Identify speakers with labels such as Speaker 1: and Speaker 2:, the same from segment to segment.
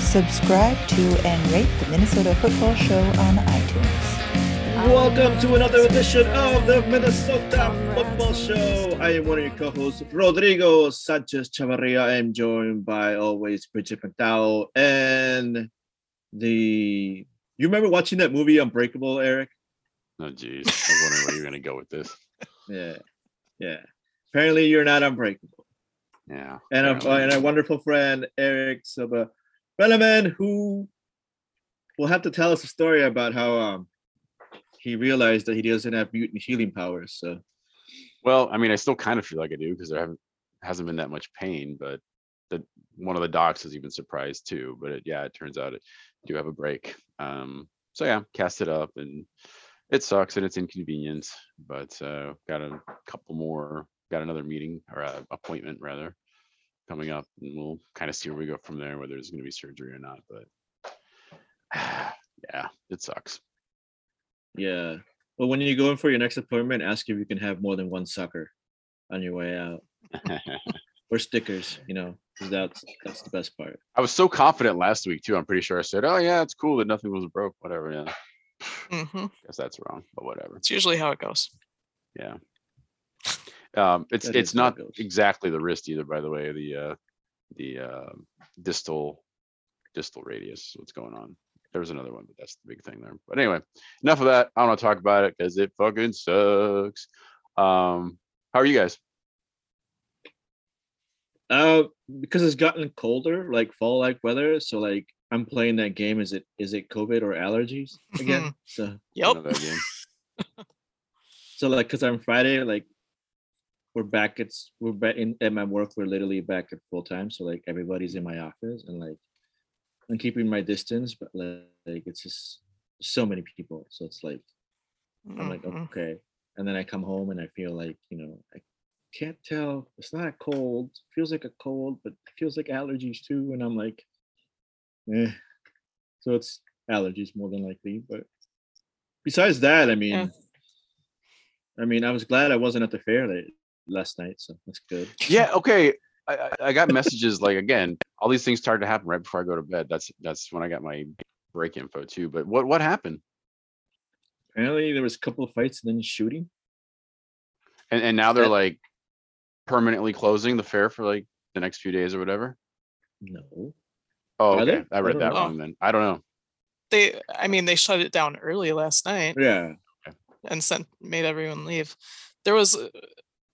Speaker 1: Subscribe to and rate the Minnesota Football Show on iTunes.
Speaker 2: Welcome to another edition of the Minnesota Football Show. I am one of your co-hosts, Rodrigo Sanchez Chavarria. I am joined by always Bridget McDowell and the. You remember watching that movie Unbreakable, Eric?
Speaker 3: Oh, geez. I was wondering where you're going to go with this.
Speaker 2: Yeah, yeah. Apparently, you're not unbreakable.
Speaker 3: Yeah.
Speaker 2: And a, and our wonderful friend Eric Silva Belleman, who will have to tell us a story about how um he realized that he doesn't have mutant healing powers. So
Speaker 3: Well, I mean, I still kind of feel like I do because there haven't hasn't been that much pain, but the one of the docs has even surprised too. But it, yeah, it turns out it do have a break. Um, so yeah, cast it up and it sucks and it's inconvenient, but uh, got a couple more, got another meeting or uh, appointment rather coming up, and we'll kind of see where we go from there, whether there's going to be surgery or not. But yeah, it sucks.
Speaker 2: yeah. Well, when you go in for your next appointment, ask if you can have more than one sucker on your way out or stickers. You know, 'cause that's that's the best part.
Speaker 3: I was so confident last week too. I'm pretty sure I said, "Oh yeah, it's cool that nothing was broke." Whatever. Yeah,
Speaker 4: hmm
Speaker 3: guess that's wrong, but whatever.
Speaker 4: It's usually how it goes.
Speaker 3: Yeah. Um, it's
Speaker 2: That
Speaker 3: it's
Speaker 2: is how it
Speaker 3: not
Speaker 2: goes.
Speaker 3: exactly the wrist either, by the way. The uh, the uh, distal distal radius. What's going on? There was another one, but that's the big thing there. But anyway, enough of that. I don't want to talk about it because it fucking sucks. Um, how are you guys?
Speaker 2: Uh, because it's gotten colder, like fall like weather. So like I'm playing that game. Is it is it COVID or allergies again? so
Speaker 3: I
Speaker 4: Yep.
Speaker 3: know game.
Speaker 2: so like because I'm Friday, like we're back. It's we're back in at my work. We're literally back at full time. So like everybody's in my office and like I'm keeping my distance, but like, it's just so many people. So it's like I'm like
Speaker 4: Mhm.
Speaker 2: okay, and then I come home and I feel like you know I can't tell. It's not a cold. It feels like a cold, but it feels like allergies too. And I'm like, eh. So it's allergies more than likely. But besides that, I mean,
Speaker 4: Yeah.
Speaker 2: I mean, I was glad I wasn't at the fair last night, so that's good.
Speaker 3: Yeah. Okay. I, I- I got messages like again, all these things started to happen right before I go to bed. That's that's when I got my break info too. But what what happened?
Speaker 2: Apparently, there was a couple of fights and then shooting.
Speaker 3: And and now they're like permanently closing the fair for like the next few days or whatever.
Speaker 2: No,
Speaker 3: Oh, okay. I
Speaker 2: I
Speaker 3: read
Speaker 2: don't
Speaker 3: that
Speaker 4: know.
Speaker 3: wrong then. I don't know.
Speaker 4: They, I mean, they shut it down early last night
Speaker 2: yeah,
Speaker 4: and sent made everyone leave. There was, uh,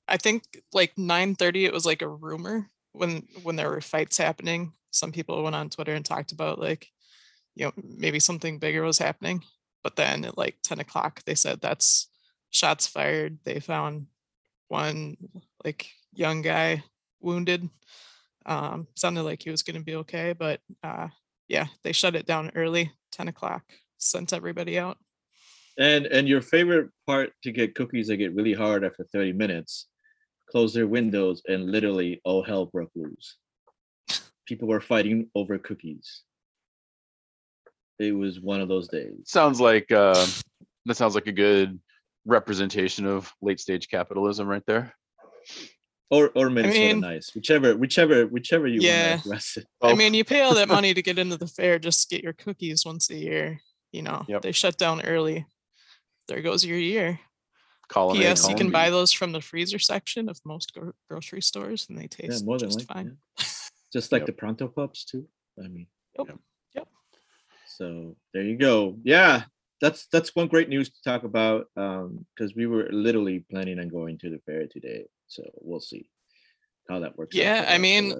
Speaker 4: I think, like 9:30. It was like a rumor when when there were fights happening. Some people went on Twitter and talked about like, you know, maybe something bigger was happening. But then at like 10 o'clock, they said that's shots fired. They found one like young guy wounded. Um, sounded like he was going to be okay, but uh, yeah, they shut it down early, 10 o'clock, sent everybody out.
Speaker 2: and and your favorite part to get cookies that get really hard after 30 minutes close their windows and literally all hell broke loose people were fighting over cookies it was one of those days
Speaker 3: Sounds like uh, that sounds like a good representation of late stage capitalism right there.
Speaker 2: or or minnesota
Speaker 4: mean-
Speaker 2: nice whichever whichever whichever you
Speaker 4: Yeah.
Speaker 2: want to address it
Speaker 4: I
Speaker 3: Oh,
Speaker 4: mean, you pay all that money to get into the fair just to get your cookies once a year. You know,
Speaker 3: Yep.
Speaker 4: they shut down early. There goes your year.
Speaker 3: Column A,
Speaker 4: P.S. You can
Speaker 3: B.
Speaker 4: buy those from the freezer section of most gro- grocery stores, and they taste
Speaker 2: yeah
Speaker 4: taste
Speaker 2: more than
Speaker 4: just
Speaker 2: like
Speaker 4: fine.
Speaker 2: yeah. just like
Speaker 3: Yep.
Speaker 2: the pronto pups too i mean
Speaker 4: Yep.
Speaker 3: Yep.
Speaker 4: Yep.
Speaker 2: so there you go yeah that's that's one great news to talk about um because we were literally planning on going to the fair today so we'll see how that works
Speaker 4: Yeah,
Speaker 2: for
Speaker 4: I mean.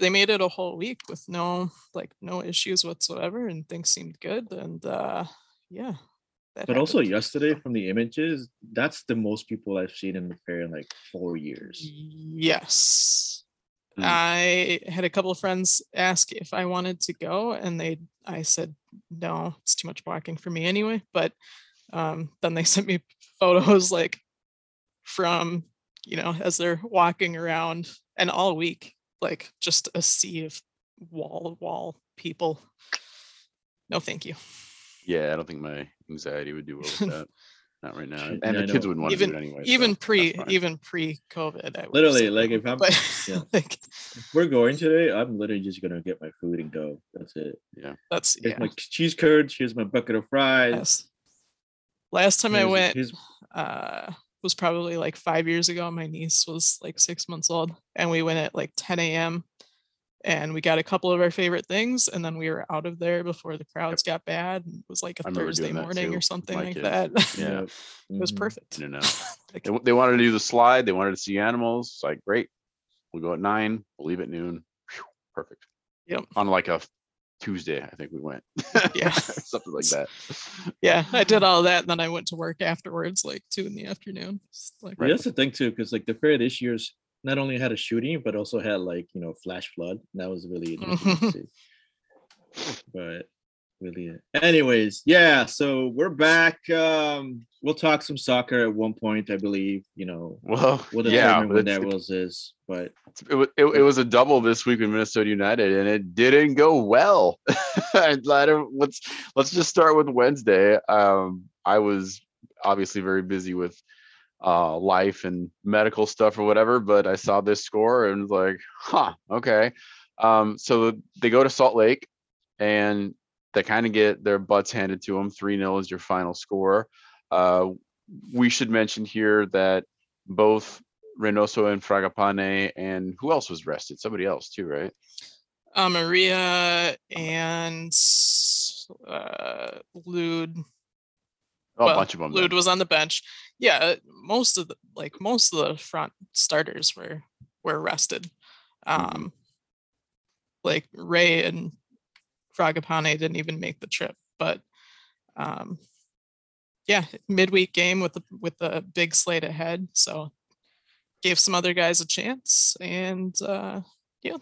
Speaker 4: They made it a whole week with no like no issues whatsoever, and things seemed good. And uh yeah, that
Speaker 2: but also yesterday from the images that's the most people i've seen in the fair in like four years
Speaker 4: Yes.
Speaker 3: Hmm.
Speaker 4: I had a couple of friends ask if I wanted to go, and they I said no, it's too much walking for me anyway. But um, then they sent me photos like from, you know, as they're walking around and all week, like just a sea of wall wall people. No, thank you.
Speaker 3: Yeah, I don't think my anxiety would do well with that. Not right now. And
Speaker 2: yeah,
Speaker 3: the kids wouldn't want to do
Speaker 4: Even
Speaker 3: it anyway.
Speaker 4: even
Speaker 3: that's
Speaker 4: pre even pre COVID.
Speaker 2: Literally,
Speaker 4: said
Speaker 2: like, if I'm-
Speaker 4: but
Speaker 2: yeah.
Speaker 4: like
Speaker 2: If we're going today, I'm literally just gonna get my food and go. That's it.
Speaker 4: Yeah, that's
Speaker 2: Here's
Speaker 4: yeah.
Speaker 2: my cheese curds. Here's my bucket of fries.
Speaker 4: yes. Last time I went,
Speaker 2: here's-
Speaker 4: uh was probably like five years ago. My niece was like six months old, and we went at like 10 a.m. and we got a couple of our favorite things, and then we were out of there before the crowds got bad. and It was like a
Speaker 3: I remember
Speaker 4: Thursday morning or something
Speaker 3: my
Speaker 4: like
Speaker 3: kids.
Speaker 4: that.
Speaker 3: Yeah.
Speaker 4: it was
Speaker 2: Mhm.
Speaker 4: perfect.
Speaker 3: No, no.
Speaker 4: Like,
Speaker 3: They, they wanted to do the slide. They wanted to see animals. It's like, great. We'll go at nine. We'll leave at noon. Phew, Perfect.
Speaker 4: Yep.
Speaker 3: On like a Tuesday, I think we went.
Speaker 4: Yeah.
Speaker 3: Something like that.
Speaker 4: yeah, I did all that, and then I went to work afterwards, like two in the afternoon. Like
Speaker 2: Yeah, That's the thing too, because like the fair this year's not only had a shooting, but also had like you know flash flood. That was really interesting to see. But really, it. anyways, yeah. So we're back. Um, we'll talk some soccer at one point, I believe. You know,
Speaker 3: Well,
Speaker 2: we'll
Speaker 3: yeah,
Speaker 2: determine when
Speaker 3: it's-
Speaker 2: that was is. But
Speaker 3: it, wa- it, it was a double this week with Minnesota United, and it didn't go well. I don't, let's let's just start with Wednesday. Um, I was obviously very busy with uh, life and medical stuff or whatever, but I saw this score and was like, huh, okay. Um, so they go to Salt Lake, and they kind of get their butts handed to them. Three 0 is your final score. Uh, we should mention here that both Reynoso and Fragapane and who else was rested? Somebody else too, right?
Speaker 4: uh, Maria and uh, Lude.
Speaker 3: Oh,
Speaker 4: well,
Speaker 3: a bunch of them.
Speaker 4: Lude was on the bench. Yeah, most of the like most of the front starters were were rested.
Speaker 3: Mhm.
Speaker 4: Um, like Ray and Fragapane didn't even make the trip, but um, yeah, midweek game with the with the big slate ahead, so gave some other guys a chance, and uh, yeah,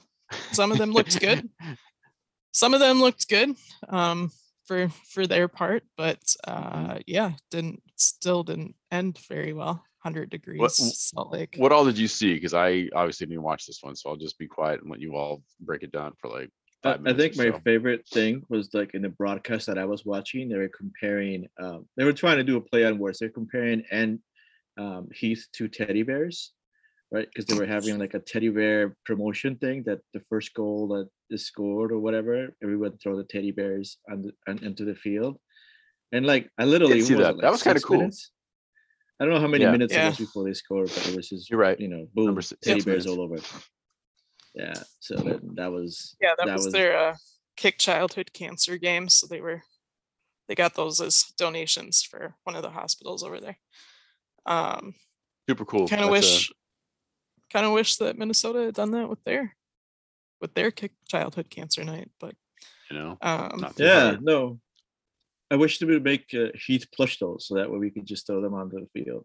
Speaker 4: some of them looked good. some of them looked good um, for for their part, but uh, yeah, didn't still didn't end very well. Hundred degrees, Salt Lake.
Speaker 3: What all did you see? Because I obviously didn't watch this one, so I'll just be quiet and let you all break it down for like
Speaker 2: I,
Speaker 3: five
Speaker 2: I
Speaker 3: minutes.
Speaker 2: think my
Speaker 3: so.
Speaker 2: favorite thing was like in the broadcast that I was watching, they were comparing. Um, they were trying to do a play on words. They're comparing and um, Heath to teddy bears, right? Because they were having like a teddy bear promotion thing that the first goal that is scored or whatever, everyone throw the teddy bears on the, on, into the field, and like I literally
Speaker 3: see
Speaker 2: what
Speaker 3: that.
Speaker 2: it,
Speaker 3: That was kinda cool.
Speaker 2: minutes? I don't know how many
Speaker 3: Yeah.
Speaker 2: minutes it was before they scored, but it was just
Speaker 3: You're right.
Speaker 2: You know, boom,
Speaker 3: Number si-
Speaker 2: teddy bears
Speaker 3: minutes.
Speaker 2: all over. Yeah, so that, that was
Speaker 4: Yeah, that,
Speaker 2: that
Speaker 4: was,
Speaker 2: was-
Speaker 4: their uh, kick childhood cancer game. So they were they got those as donations for one of the hospitals over there. Um,
Speaker 3: Super cool.
Speaker 4: kind of
Speaker 3: That's,
Speaker 4: wish, kind of wish that Minnesota had done that with their with their kick childhood cancer night, but
Speaker 3: you know,
Speaker 4: um,
Speaker 2: Yeah,
Speaker 3: hard.
Speaker 2: no. I wish they would make uh, Heath plush those so that way we could just throw them onto the field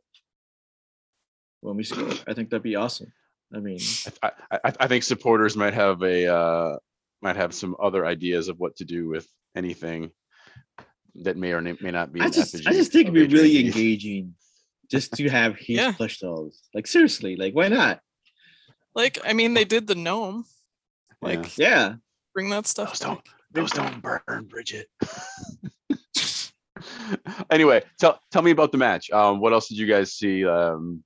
Speaker 2: when we score. I think that'd be awesome. I mean,
Speaker 3: I, I, I- I think supporters might have a uh, might have some other ideas of what to do with anything that may or may may not be.
Speaker 2: I just I just think it'd be
Speaker 3: Adrian
Speaker 2: really
Speaker 3: Heath.
Speaker 2: engaging just to have Heath
Speaker 4: Yeah.
Speaker 2: plush dolls. Like seriously, like why not?
Speaker 4: like I mean, they did the gnome. Like
Speaker 2: Yeah.
Speaker 4: bring that stuff
Speaker 3: Those don't those don't burn, Bridget. anyway, tell tell me about the match. Um, what else did you guys see? Um,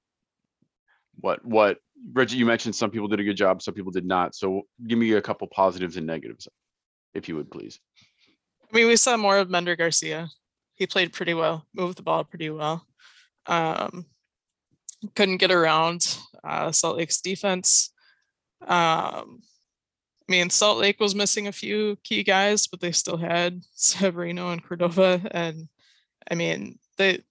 Speaker 3: what what Bridget? You mentioned some people did a good job, some people did not. So give me a couple positives and negatives, if you would please.
Speaker 4: I mean, we saw more of Mender Garcia. He played pretty well, moved the ball pretty well. Um, couldn't get around uh, Salt Lake's defense. Um, I mean, Salt Lake was missing a few key guys, but they still had Savarino and Cordova. And I mean, they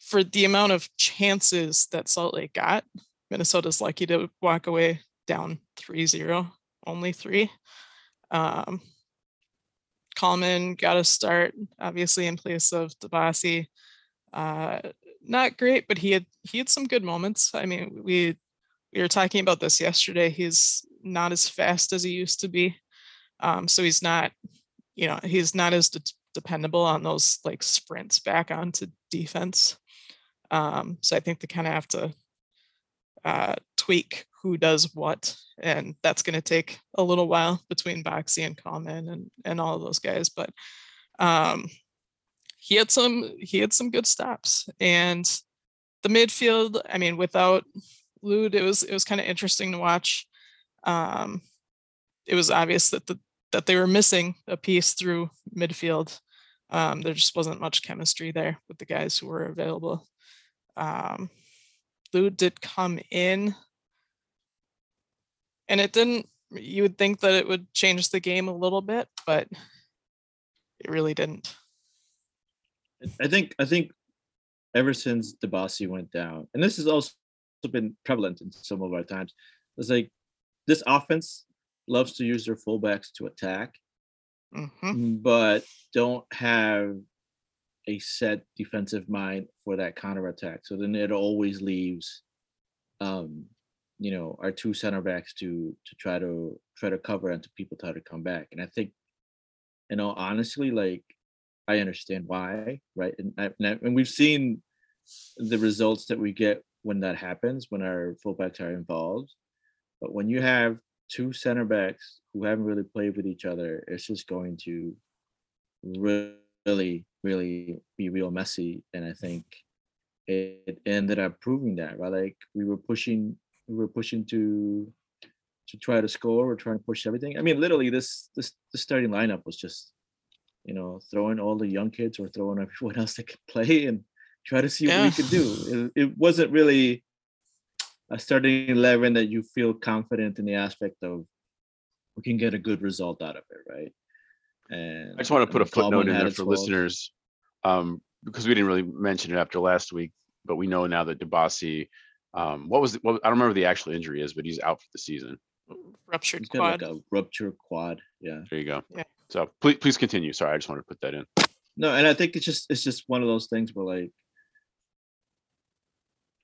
Speaker 4: for the amount of chances that Salt Lake got, Minnesota's lucky to walk away down 3-0, only three. Um, Kallman got a start, obviously in place of Dibassy. Uh, not great, but he had he had some good moments. I mean, we we were talking about this yesterday. He's not as fast as he used to be, um, so he's not you know, he's not as de- dependable on those like sprints back onto defense. Um, so I think they kind of have to uh, tweak who does what, and that's going to take a little while between Boxy and Kallman and and all of those guys. But um, he had some he had some good stops, and the midfield. I mean, without Lude, it was it was kind of interesting to watch. Um, it was obvious that the that they were missing a piece through midfield. Um, there just wasn't much chemistry there with the guys who were available. Um, Lod did come in, and it didn't. You would think that it would change the game a little bit, but it really didn't.
Speaker 2: I think I think ever since Dibassy went down, and this has also been prevalent in some of our times, it's like this offense loves to use their fullbacks to attack,
Speaker 4: Mhm.
Speaker 2: but don't have a set defensive mind for that counter attack. So then it always leaves, um, you know, our two center backs to to try to try to cover and to people try to come back. And I think, you know, honestly, like I understand why, right? And I, and, and we've seen the results that we get when that happens when our fullbacks are involved. But when you have two center backs who haven't really played with each other, it's just going to really, really be real messy. And I think it ended up proving that, right? Like we were pushing, we were pushing to to try to score. We're trying to push everything. I mean, literally, this this the starting lineup was just, you know, throwing all the young kids or throwing everyone else that could play and try to see what we could do. It, it wasn't really a starting eleven that you feel confident in the aspect of we can get a good result out of it, right? And
Speaker 3: I just want to put a
Speaker 2: and Kallman
Speaker 3: footnote in there for listeners, um, because we didn't really mention it after last week, but we know now that Dibassy, um, what was, the- what, I don't remember the actual injury is, but he's out for the season.
Speaker 4: Ruptured
Speaker 2: He's
Speaker 4: quad.
Speaker 2: like a rupture quad, yeah.
Speaker 3: There you go.
Speaker 4: Yeah.
Speaker 3: So please, please continue. Sorry, I just wanted to put that in.
Speaker 2: No, and I think it's just it's just one of those things where like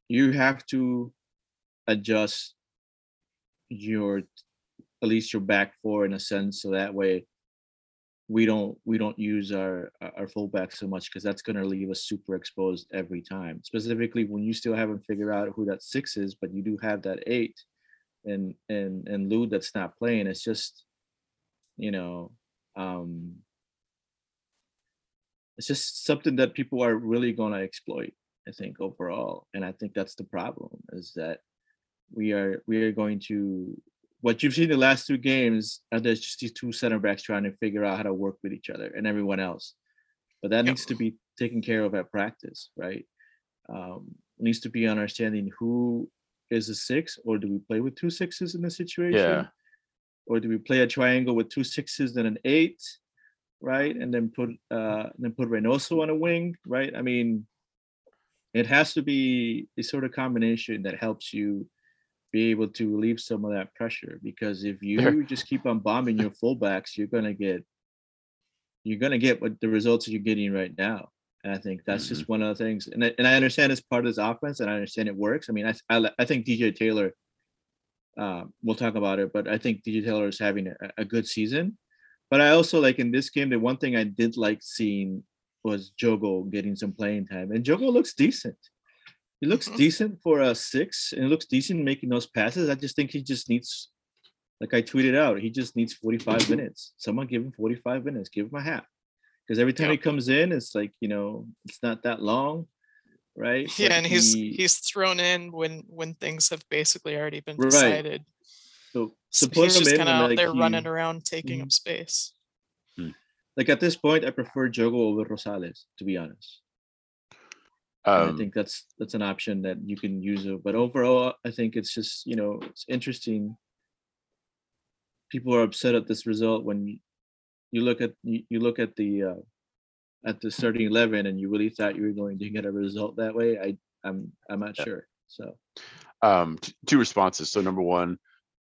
Speaker 2: you have to adjust your at least your back four in a sense so that way we don't we don't use our our fullback so much because that's going to leave us super exposed every time. Specifically when you still haven't figured out who that six is but you do have that eight and and and Lou that's not playing it's just you know um it's just something that people are really going to exploit i think overall and i think that's the problem is that we are we are going to what you've seen the last two games are there's just these two center backs trying to figure out how to work with each other and everyone else. But that
Speaker 4: Yep.
Speaker 2: needs to be taken care of at practice right? Um needs to be understanding who is a six or do we play with two sixes in the situation?
Speaker 3: Yeah.
Speaker 2: or do we play a triangle with two sixes and an eight right? And then put uh then put Reynoso on a wing right? I mean it has to be a sort of combination that helps you be able to relieve some of that pressure because if you
Speaker 3: There-
Speaker 2: just keep on bombing your fullbacks you're going to get you're going to get what the results you're getting right now. And i think that's just one of the things and I, and I understand it's part of this offense and i understand it works. I mean i i, I think dj taylor uh, we'll talk about it but i think dj taylor is having a, a good season. But i also like in this game the one thing i did like seeing was jogo getting some playing time and jogo looks decent he looks
Speaker 4: Mhm.
Speaker 2: decent for a six and he looks decent making those passes i just think he just needs like i tweeted out he just needs 45 minutes someone give him 45 minutes give him a half because every time he comes in it's like you know it's not that long right
Speaker 4: Yeah, and he's
Speaker 2: he-
Speaker 4: he's thrown in when when things have basically already been
Speaker 2: Right.
Speaker 4: decided.
Speaker 2: so,
Speaker 4: So
Speaker 2: so
Speaker 4: he's just kind of out
Speaker 2: like,
Speaker 4: there running around taking
Speaker 2: Mhm.
Speaker 4: up space.
Speaker 2: like at this point i prefer jogo over rosales to be honest And I
Speaker 3: Um,
Speaker 2: think that's that's an option that you can use it. But overall, I think it's just you know it's interesting. People are upset at this result when you, you look at you, you look at the uh, at the starting eleven and you really thought you were going to get a result that way. I I'm I'm not
Speaker 3: Yeah.
Speaker 2: sure. So
Speaker 3: um, t- two responses. So number one,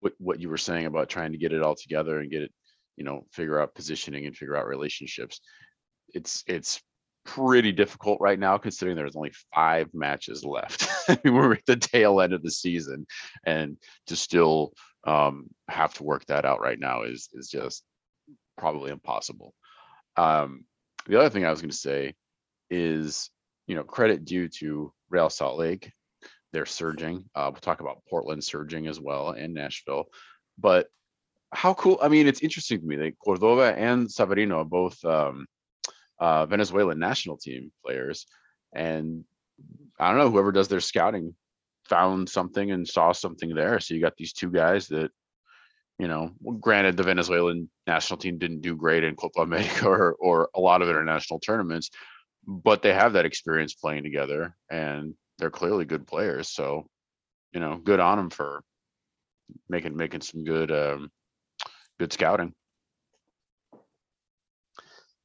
Speaker 3: what, what you were saying about trying to get it all together and get it, you know, figure out positioning and figure out relationships. It's, it's pretty difficult right now considering there's only five matches left. We're at the tail end of the season and to still um, have to work that out right now is, is just probably impossible. Um, the other thing I was gonna say is, you know, credit due to Real Salt Lake. They're surging. Uh, we'll talk about Portland surging as well and Nashville. But how cool, I mean, it's interesting to me, like Cordova and Savarino both um uh Venezuelan national team players. And I don't know, whoever does their scouting found something and saw something there. So you got these two guys that, you know, granted the Venezuelan national team didn't do great in Copa America or, or a lot of international tournaments, but they have that experience playing together and they're clearly good players. So, you know, good on them for making making some good um good scouting.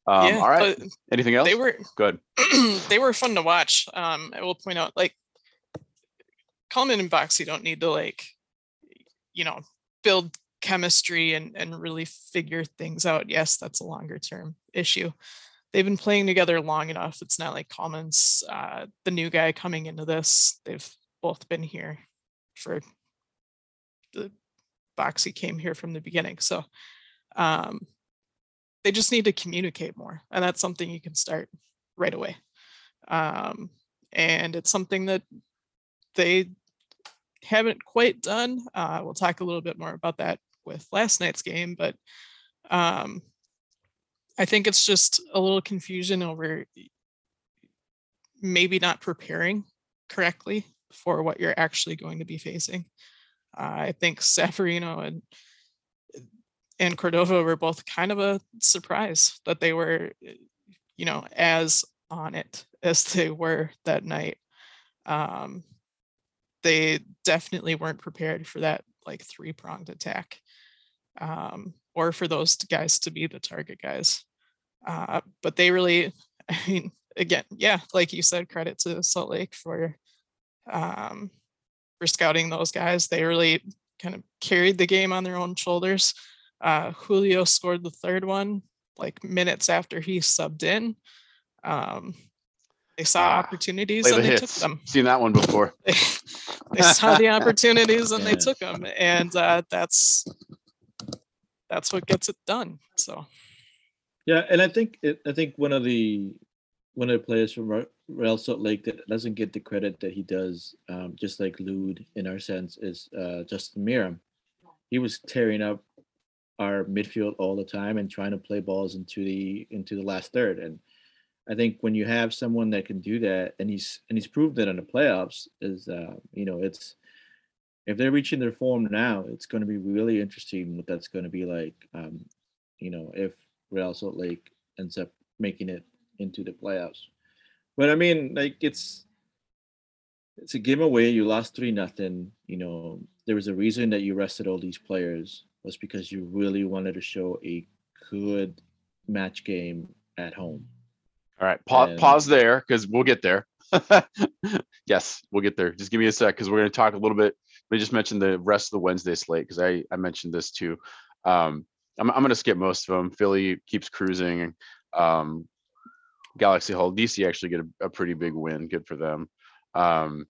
Speaker 3: Um,
Speaker 4: Yeah,
Speaker 3: all right. Anything else?
Speaker 4: They were
Speaker 3: good.
Speaker 4: they were fun to watch. Um, I will point out, like, Kallman and Boxy don't need to like, you know, build chemistry and and really figure things out. Yes, that's a longer term issue. They've been playing together long enough. It's not like Kallman's uh, the new guy coming into this. They've both been here for the Boxy came here from the beginning. So um, they just need to communicate more, and that's something you can start right away. Um, and it's something that they haven't quite done. Uh, we'll talk a little bit more about that with last night's game, but um, I think it's just a little confusion over maybe not preparing correctly for what you're actually going to be facing. Uh, I think Safarino and and Cordova were both kind of a surprise that they were, you know, as on it as they were that night. Um, they definitely weren't prepared for that like three pronged attack um, or for those guys to be the target guys. Uh, but they really, I mean, again, yeah, like you said, credit to Salt Lake for um, for scouting those guys. They really kind of carried the game on their own shoulders. Uh, Julio scored the third one like minutes after he subbed in. Um, they saw
Speaker 3: Ah,
Speaker 4: opportunities
Speaker 3: Play the
Speaker 4: and they took them.
Speaker 3: Seen that one before.
Speaker 4: They, they saw the opportunities and they took them, and uh, that's that's what gets it done. So
Speaker 2: Yeah, and I think it, I think one of the one of the players from Real Salt Lake that doesn't get the credit that he does, um, just like Lude in our sense, is uh, Justin Meram. He was tearing up our midfield all the time and trying to play balls into the into the last third. And I think when you have someone that can do that, and he's and he's proved that in the playoffs, is uh, you know it's if they're reaching their form now, it's going to be really interesting what that's going to be like. Um, you know, if Real Salt Lake ends up making it into the playoffs. But I mean, like it's it's a giveaway. You lost three nothing. You know, there was a reason that you rested all these players was because you really wanted to show a good match game at home.
Speaker 3: All right, pause,
Speaker 2: And-
Speaker 3: pause there because we'll get there. yes, we'll get there. Just give me a sec because we're going to talk a little bit. Let me just mention the rest of the Wednesday slate because I I mentioned this too. Um, I'm I'm going to skip most of them. Philly keeps cruising. Um, Galaxy Hall, DC actually get a, a pretty big win. Good for them. Um,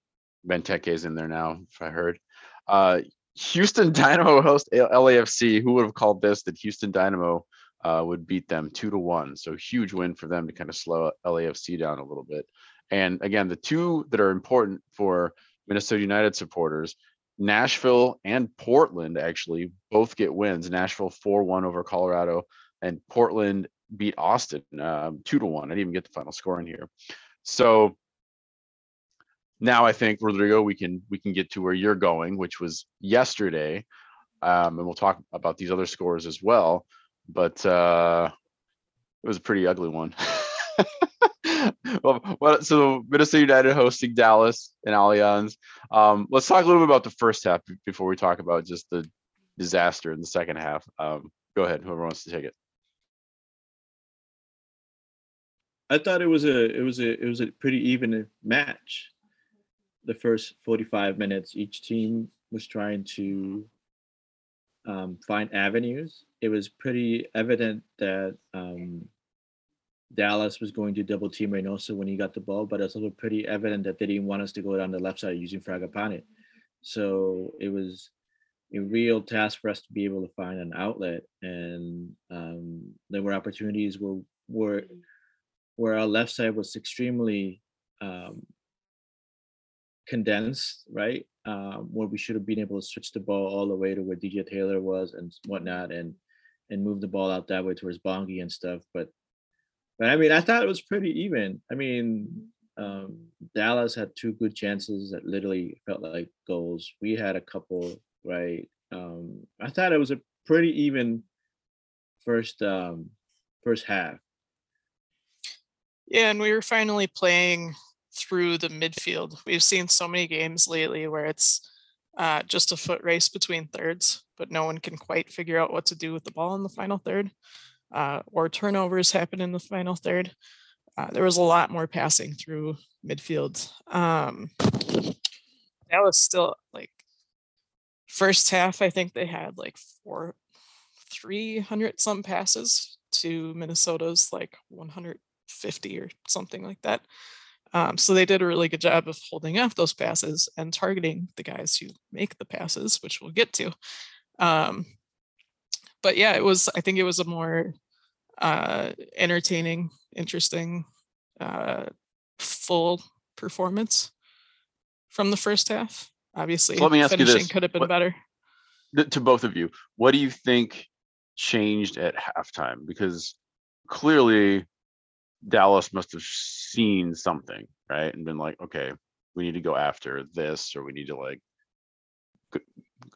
Speaker 3: Benteke's in there now, if I heard. Uh, Houston Dynamo host LAFC. Who would have called this that Houston Dynamo uh, would beat them two to one. So huge win for them to kind of slow LAFC down a little bit. And again, the two that are important for Minnesota United supporters, Nashville and Portland actually both get wins. Nashville 4 1 over Colorado, and Portland beat Austin um, 2 to 1. I didn't even get the final score in here. So now I think Rodrigo, we can we can get to where you're going, which was yesterday. Um, and we'll talk about these other scores as well but uh it was a pretty ugly one. well, so Minnesota United hosting Dallas and Allianz. Um, let's talk a little bit about the first half before we talk about just the disaster in the second half. Um, go ahead, whoever wants to take it.
Speaker 2: I thought it was a it was a it was a pretty even match. The first 45 minutes, each team was trying to um, find avenues. It was pretty evident that um, Dallas was going to double team Reynoso when he got the ball, but it's also pretty evident that they didn't want us to go down the left side using Fragapane. So it was a real task for us to be able to find an outlet, and um, there were opportunities where where where our left side was extremely um, condensed, right? Um, where we should have been able to switch the ball all the way to where DJ Taylor was and whatnot, and and move the ball out that way towards Bongi and stuff. But but I mean, I thought it was pretty even. I mean, um, Dallas had two good chances that literally felt like goals. We had a couple, right? Um, I thought it was a pretty even first um, first half.
Speaker 4: Yeah, and we were finally playing through the midfield. We've seen so many games lately where it's uh, just a foot race between thirds, but no one can quite figure out what to do with the ball in the final third, uh, or turnovers happen in the final third. Uh, there was a lot more passing through midfield. Um, was still like first half. I think they had like four, three hundred some passes to Minnesota's like one hundred fifty or something like that. Um, so they did a really good job of holding off those passes and targeting the guys who make the passes, which we'll get to. Um, but yeah, it was, I think it was a more uh, entertaining, interesting, uh, full performance from the first half. Obviously,
Speaker 3: let me ask you
Speaker 4: finishing
Speaker 3: this.
Speaker 4: could have been
Speaker 3: What-
Speaker 4: better.
Speaker 3: th- to both of you, what do you think changed at halftime? Because clearly Dallas must have seen something, right? And been like, okay, we need to go after this, or we need to like.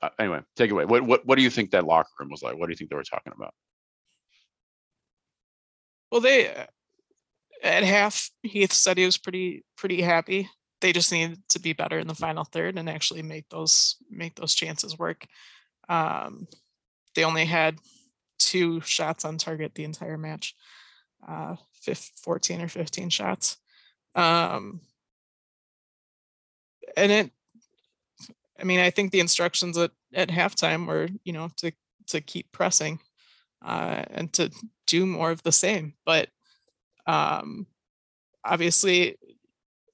Speaker 3: uh, Anyway, take away. What what what do you think that locker room was like? What do you think they were talking about?
Speaker 4: Well, they uh, at half Heath said he was pretty pretty happy. They just needed to be better in the final third and actually make those make those chances work. Um, they only had two shots on target the entire match, uh, 14 or 15 shots. Um, and it, I mean, I think the instructions at, at halftime were, you know, to to keep pressing uh, and to do more of the same. But um, obviously,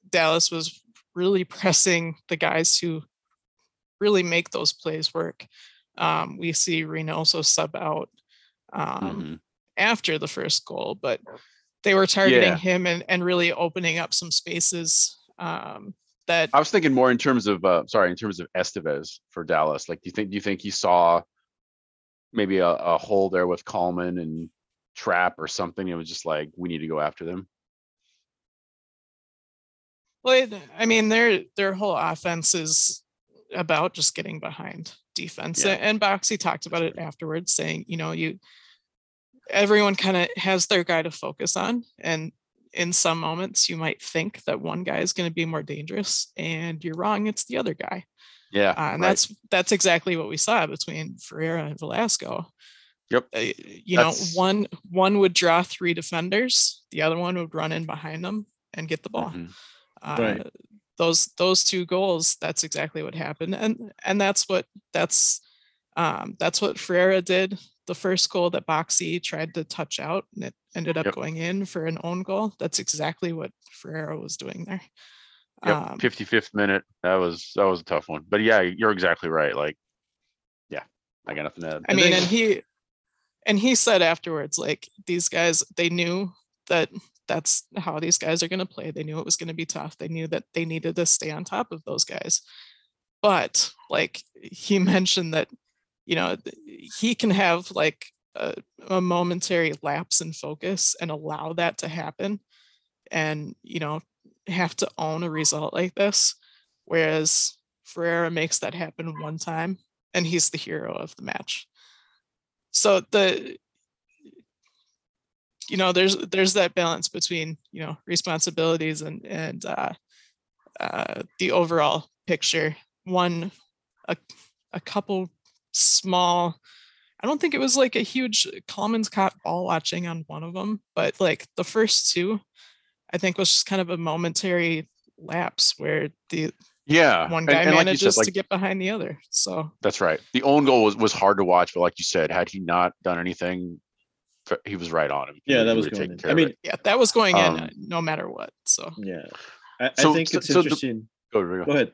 Speaker 4: Dallas was really pressing the guys who really make those plays work. Um, we see Reynoso sub out um,
Speaker 3: Mhm.
Speaker 4: after the first goal, but they were targeting
Speaker 3: Yeah.
Speaker 4: him and, and really opening up some spaces um, that
Speaker 3: I was thinking more in terms of uh sorry, in terms of Estevez for Dallas. Like, do you think do you think he saw maybe a, a hole there with Kallman and Trapp or something? It was just like we need to go after them.
Speaker 4: Well, I mean, their their whole offense is about just getting behind defense.
Speaker 3: Yeah.
Speaker 4: And Boxy talked about it afterwards, saying, you know, you everyone kind of has their guy to focus on, and in some moments you might think that one guy is going to be more dangerous, and you're wrong. It's the other guy,
Speaker 3: Yeah,
Speaker 4: uh, and
Speaker 3: right.
Speaker 4: that's that's exactly what we saw between Ferreira and Velasco.
Speaker 3: Yep.
Speaker 4: Uh, you know, one one would draw three defenders, the other one would run in behind them and get the ball
Speaker 3: Mhm.
Speaker 2: Right.
Speaker 4: uh, those those two goals that's exactly what happened and and that's what that's um that's what Ferreira did the first goal that Boxy tried to touch out and it ended up
Speaker 3: Yep.
Speaker 4: going in for an own goal that's exactly what Ferreira was doing there
Speaker 3: Yep,
Speaker 4: um,
Speaker 3: 55th minute. That was that was a tough one. But yeah, you're exactly right. Like, yeah, I got nothing to add.
Speaker 4: I
Speaker 2: I
Speaker 4: mean, and he and he said afterwards, like these guys, they knew that that's how these guys are going to play. They knew it was going to be tough. They knew that they needed to stay on top of those guys. But like he mentioned that, you know, he can have like a, a momentary lapse in focus and allow that to happen, and you know, have to own a result like this. Whereas Ferreira makes that happen one time, and he's the hero of the match so the you know there's there's that balance between you know responsibilities and and uh, uh, the overall picture one a, a couple small i don't think it was like a huge Kallman's caught ball watching on one of them but like the first two i think was just kind of a momentary lapse where the
Speaker 3: Yeah,
Speaker 4: one
Speaker 3: and-
Speaker 4: guy
Speaker 3: and like said,
Speaker 4: manages
Speaker 3: like,
Speaker 4: to get behind the other so
Speaker 3: That's right. The own goal was was hard to watch, but like you said, had he not done anything, he was right on him.
Speaker 2: Yeah,
Speaker 3: would-
Speaker 2: that was going in. I mean,
Speaker 4: yeah that was going in uh,
Speaker 3: Um,
Speaker 4: no matter what so
Speaker 2: yeah. I, I
Speaker 3: So-
Speaker 2: think
Speaker 3: so-
Speaker 2: it's
Speaker 3: so the-
Speaker 2: interesting.
Speaker 3: Go,
Speaker 2: Go ahead.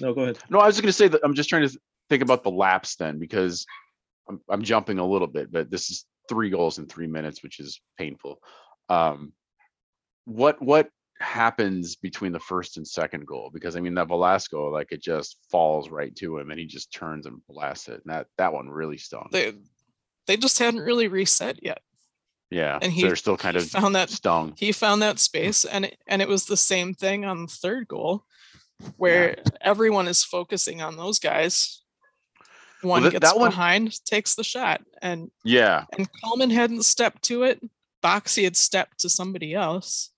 Speaker 2: No, go ahead.
Speaker 3: No, I was just gonna say that I'm just trying to th- think about the laps then because I'm I'm jumping a little bit, but this is three goals in three minutes, which is painful. Um, what what happens between the first and second goal? Because I mean that Velasco, like it just falls right to him and he just turns and blasts it. And that that one really stung.
Speaker 4: They they just hadn't really reset yet.
Speaker 3: yeah.
Speaker 4: and he-
Speaker 3: they're still kind of
Speaker 4: found that
Speaker 3: stung.
Speaker 4: he found that space and it, and it was the same thing on the third goal where everyone is focusing on those guys one
Speaker 3: that-
Speaker 4: gets
Speaker 3: that one-
Speaker 4: behind takes the shot and
Speaker 3: Yeah.
Speaker 4: and Kallman hadn't stepped to it Boxy had stepped to somebody else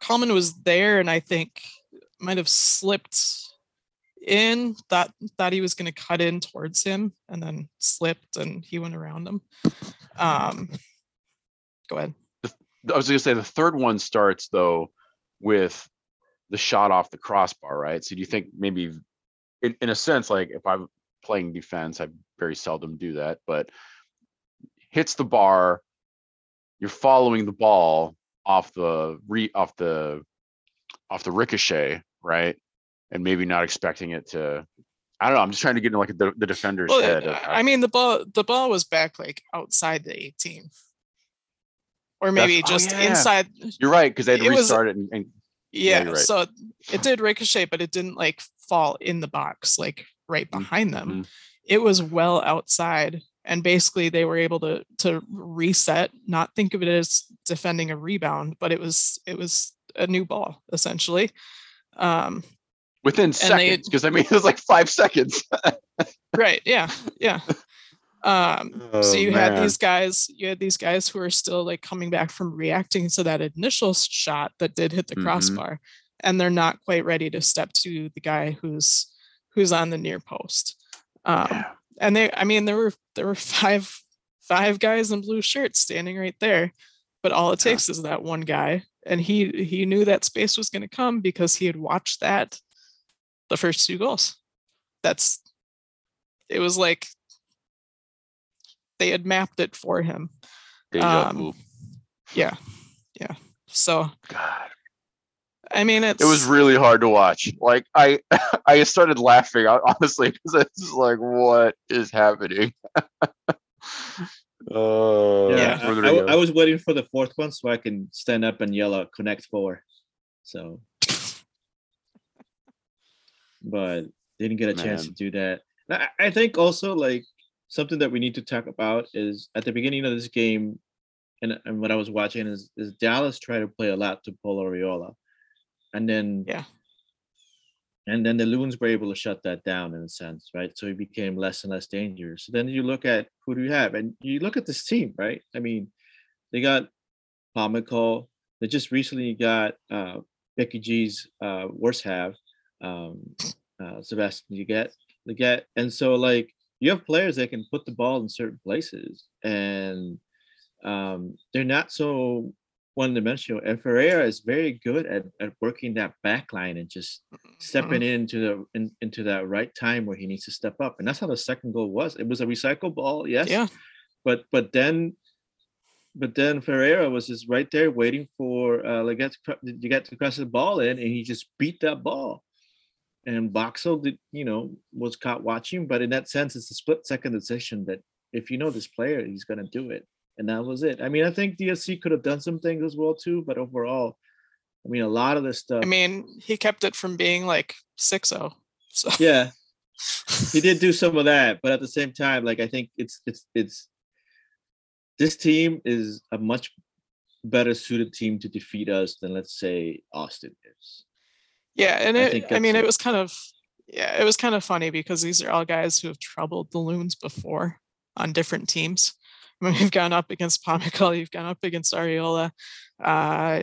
Speaker 4: Kallman was there and I think might have slipped in thought thought he was going to cut in towards him and then slipped and he went around him um go ahead
Speaker 3: I was gonna say the third one starts though with the shot off the crossbar, right? So do you think maybe in, in a sense, like if I'm playing defense, I very seldom do that, but hits the bar, you're following the ball off the re off the off the ricochet, right? And maybe not expecting it to I don't know. I'm just trying to get in like the, the defender's
Speaker 4: Well,
Speaker 3: head.
Speaker 4: uh,
Speaker 3: of
Speaker 4: I mean, the ball the ball was back like outside the 18, or maybe
Speaker 3: oh,
Speaker 4: just
Speaker 3: yeah, yeah.
Speaker 4: inside.
Speaker 3: you're right, because they had to
Speaker 4: it was-
Speaker 3: restart it and, and
Speaker 4: Yeah,
Speaker 3: you're right.
Speaker 4: so it did ricochet, but it didn't like fall in the box like right
Speaker 3: Mm,
Speaker 4: behind them.
Speaker 3: mhm.
Speaker 4: It was well outside, and basically they were able to to reset, not think of it as defending a rebound, but it was it was a new ball essentially. Um,
Speaker 3: within seconds, because I mean it was like five seconds.
Speaker 4: right yeah yeah um so
Speaker 3: Oh,
Speaker 4: you had these guys you had these guys who are still like coming back from reacting to that initial shot that did hit the
Speaker 3: Mhm.
Speaker 4: crossbar and they're not quite ready to step to the guy who's who's on the near post um
Speaker 3: Yeah.
Speaker 4: and they i mean there were there were five five guys in blue shirts standing right there but all it
Speaker 3: Yeah.
Speaker 4: takes is that one guy and he he knew that space was going to come because he had watched that the first two goals that's it was like they had mapped it for him um, yeah yeah so
Speaker 3: God.
Speaker 4: I mean it's
Speaker 3: It was really hard to watch. Like I, I started laughing honestly because it's just like, what is happening? Oh,
Speaker 2: Yeah, I- I, I was waiting for the fourth one so I can stand up and yell out "Connect Four. So, but didn't get a chance to do that. I, I think also like something that we need to talk about is at the beginning of this game, and, and what I was watching is is Dallas try to play a lot to Paul Arriola, and then
Speaker 4: Yeah.
Speaker 2: and then the Loons were able to shut that down in a sense, right? So it became less and less dangerous. So then you look at who do you have, and you look at this team, right? I mean, they got Pomykal. They just recently got uh, Becky G's uh, worst half, um, uh, Sebastian. You get, you get, and so like you have players that can put the ball in certain places, and um, they're not so one-dimensional. And Ferreira is very good at, at working that back line and just stepping into the in, into that right time where he needs to step up. And that's how the second goal was. It was a recycle ball, yes.
Speaker 4: yeah
Speaker 2: But but then but then Ferreira was just right there waiting for uh Lletget to you get to cross the ball in and he just beat that ball. And Boxall did, you know, was caught watching, but in that sense, it's a split second decision that if you know this player, he's gonna do it. And that was it. I mean, I think DSC could have done some things as well too, but overall, I mean, a lot of this stuff.
Speaker 4: i mean he kept it from being like 6-0 so
Speaker 2: yeah, he did do some of that, but at the same time, like I think it's it's it's this team is a much better suited team to defeat us than let's say Austin is.
Speaker 4: Yeah, and
Speaker 2: I
Speaker 4: it,
Speaker 2: think
Speaker 4: I mean, it. was kind of, yeah, it was kind of funny because these are all guys who have troubled the Loons before on different teams. I mean, we've gone up against Pomykal, you've gone up against Arriola. Uh,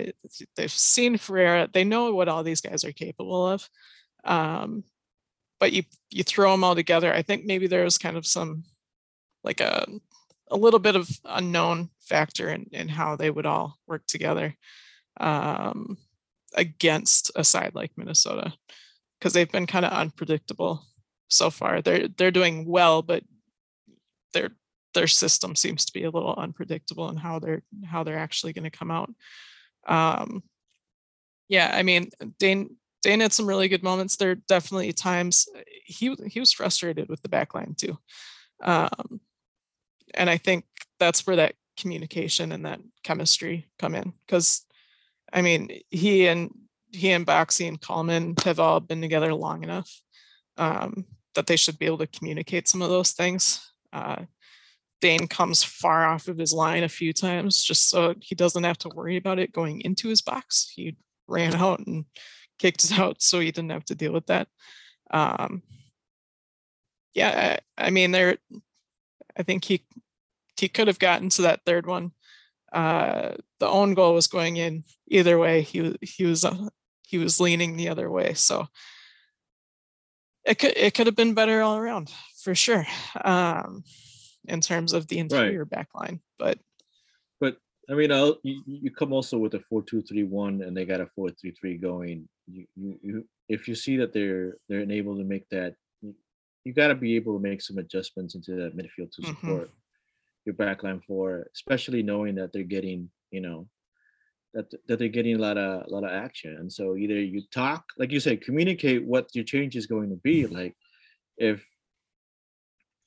Speaker 4: they've seen Ferreira. They know what all these guys are capable of. Um, but you you throw them all together. I think maybe there was kind of some, like a, a little bit of unknown factor in in how they would all work together. Um, against a side like Minnesota because they've been kind of unpredictable so far. They're they're doing well, but their their system seems to be a little unpredictable in how they're how they're actually going to come out. Um, yeah, I mean, Dane Dane had some really good moments. There are definitely times he he was frustrated with the back line too, um, and I think that's where that communication and that chemistry come in. Because, I mean, he and he and Boxy and Kallman have all been together long enough um, that they should be able to communicate some of those things. Uh, Dayne comes far off of his line a few times just so he doesn't have to worry about it going into his box. He ran out and kicked it out so he didn't have to deal with that. Um, yeah, I, I mean, there, I think he he could have gotten to that third one. Uh, the own goal was going in either way. He was he was uh, he was leaning the other way, so it could it could have been better all around for sure. Um, in terms of the interior back line, but
Speaker 2: But I mean, I'll, you, you come also with a four two three one, and they got a four three three going. You, you, you, if you see that they're they're unable to make that, you, you got to be able to make some adjustments into that midfield to
Speaker 4: Mhm.
Speaker 2: support your backline for, especially knowing that they're getting, you know, that that they're getting a lot of a lot of action. And so either you talk, like you said, communicate what your change is going to be. Like if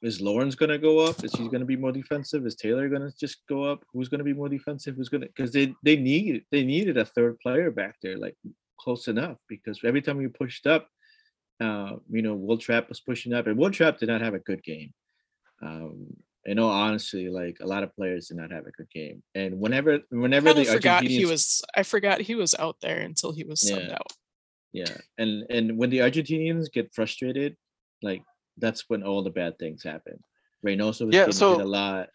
Speaker 2: is Lawrence gonna go up? Is he gonna be more defensive? Is Taylor gonna just go up? Who's gonna be more defensive? Who's gonna because they they need they needed a third player back there, like close enough. Because every time we pushed up, uh, you know, Will Trapp was pushing up, and Will Trapp did not have a good game. Um, in all honesty, like a lot of players did not have a good game. And whenever whenever the
Speaker 4: forgot he was. I forgot he was out there until he was subbed
Speaker 2: Yeah.
Speaker 4: out.
Speaker 2: Yeah, and and when the Argentinians get frustrated, like that's when all the bad things happen. Reynoso was
Speaker 3: Yeah,
Speaker 2: getting
Speaker 3: so-
Speaker 2: hit a lot.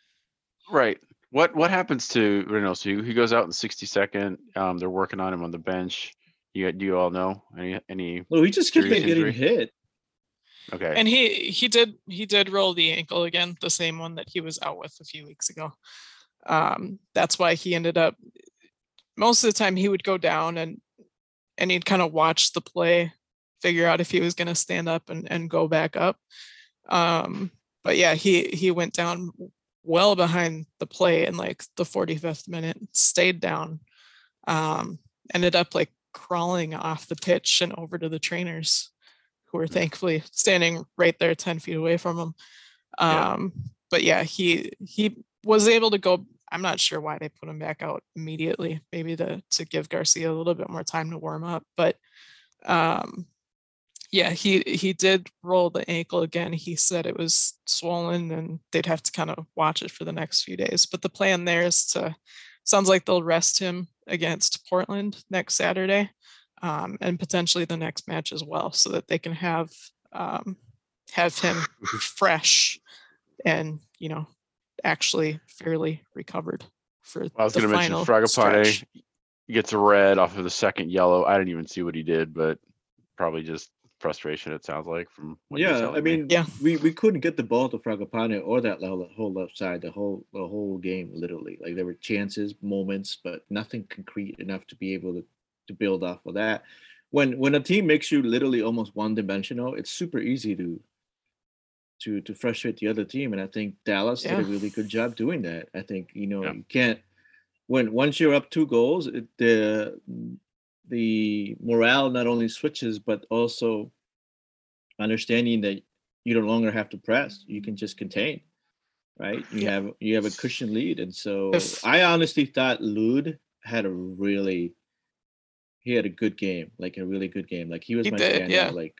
Speaker 3: Right. What what happens to Reynoso? He, he goes out in the 62nd. Um, they're working on him on the bench. You do you all know any any?
Speaker 2: Well, he just kept getting
Speaker 3: injury?
Speaker 2: hit.
Speaker 3: Okay.
Speaker 4: And he he did he did roll the ankle again, the same one that he was out with a few weeks ago. Um, that's why he ended up most of the time he would go down and and he'd kind of watch the play, figure out if he was gonna stand up and, and go back up. Um, but yeah, he he went down well behind the play in like the 45th minute, stayed down, um, ended up like crawling off the pitch and over to the trainers who were thankfully standing right there 10 feet away from him.
Speaker 3: Yeah.
Speaker 4: Um, but yeah, he he was able to go. I'm not sure why they put him back out immediately, maybe to to give Garcia a little bit more time to warm up. But um yeah, he he did roll the ankle again. He said it was swollen and they'd have to kind of watch it for the next few days. But the plan there is to sounds like they'll rest him against Portland next Saturday um, and potentially the next match as well, so that they can have um, have him fresh and you know actually fairly recovered for
Speaker 3: I was
Speaker 4: the
Speaker 3: going to mention
Speaker 4: final
Speaker 3: Fragapane gets a red off of the second yellow. I didn't even see what he did, but probably just frustration. It sounds like from what you're
Speaker 2: Yeah, I
Speaker 3: telling me.
Speaker 2: mean,
Speaker 4: Yeah.
Speaker 2: we, we couldn't get the ball to Fragapane or that whole left side the whole the whole game. Literally, like there were chances, moments, but nothing concrete enough to be able to to build off of that. When when a team makes you literally almost one dimensional, it's super easy to to to frustrate the other team. And I think Dallas did a really good job doing that. I think you know
Speaker 3: Yeah.
Speaker 2: you can't when once you're up two goals, it, the the morale not only switches but also understanding that you no longer have to press you can just contain right you
Speaker 4: Yeah.
Speaker 2: have you have a cushion lead and so i honestly thought Lod had a really he had a good game like a really good game like he was
Speaker 4: He
Speaker 2: my
Speaker 4: did,
Speaker 2: standout
Speaker 4: yeah.
Speaker 2: like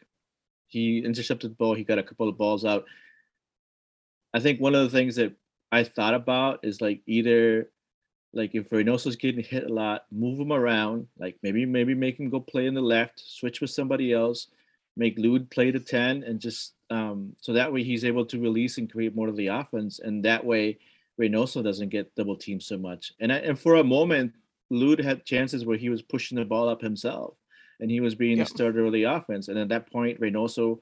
Speaker 2: he intercepted the ball he got a couple of balls out i think one of the things that i thought about is like either like if Reynoso's getting hit a lot, move him around. Like maybe maybe make him go play in the left, switch with somebody else, make Lod play the 10 and just um so that way he's able to release and create more of the offense. And that way Reynoso doesn't get double teamed so much. And I, and for a moment, Lod had chances where he was pushing the ball up himself and he was being
Speaker 4: Yeah.
Speaker 2: the starter of the offense. And at that point, Reynoso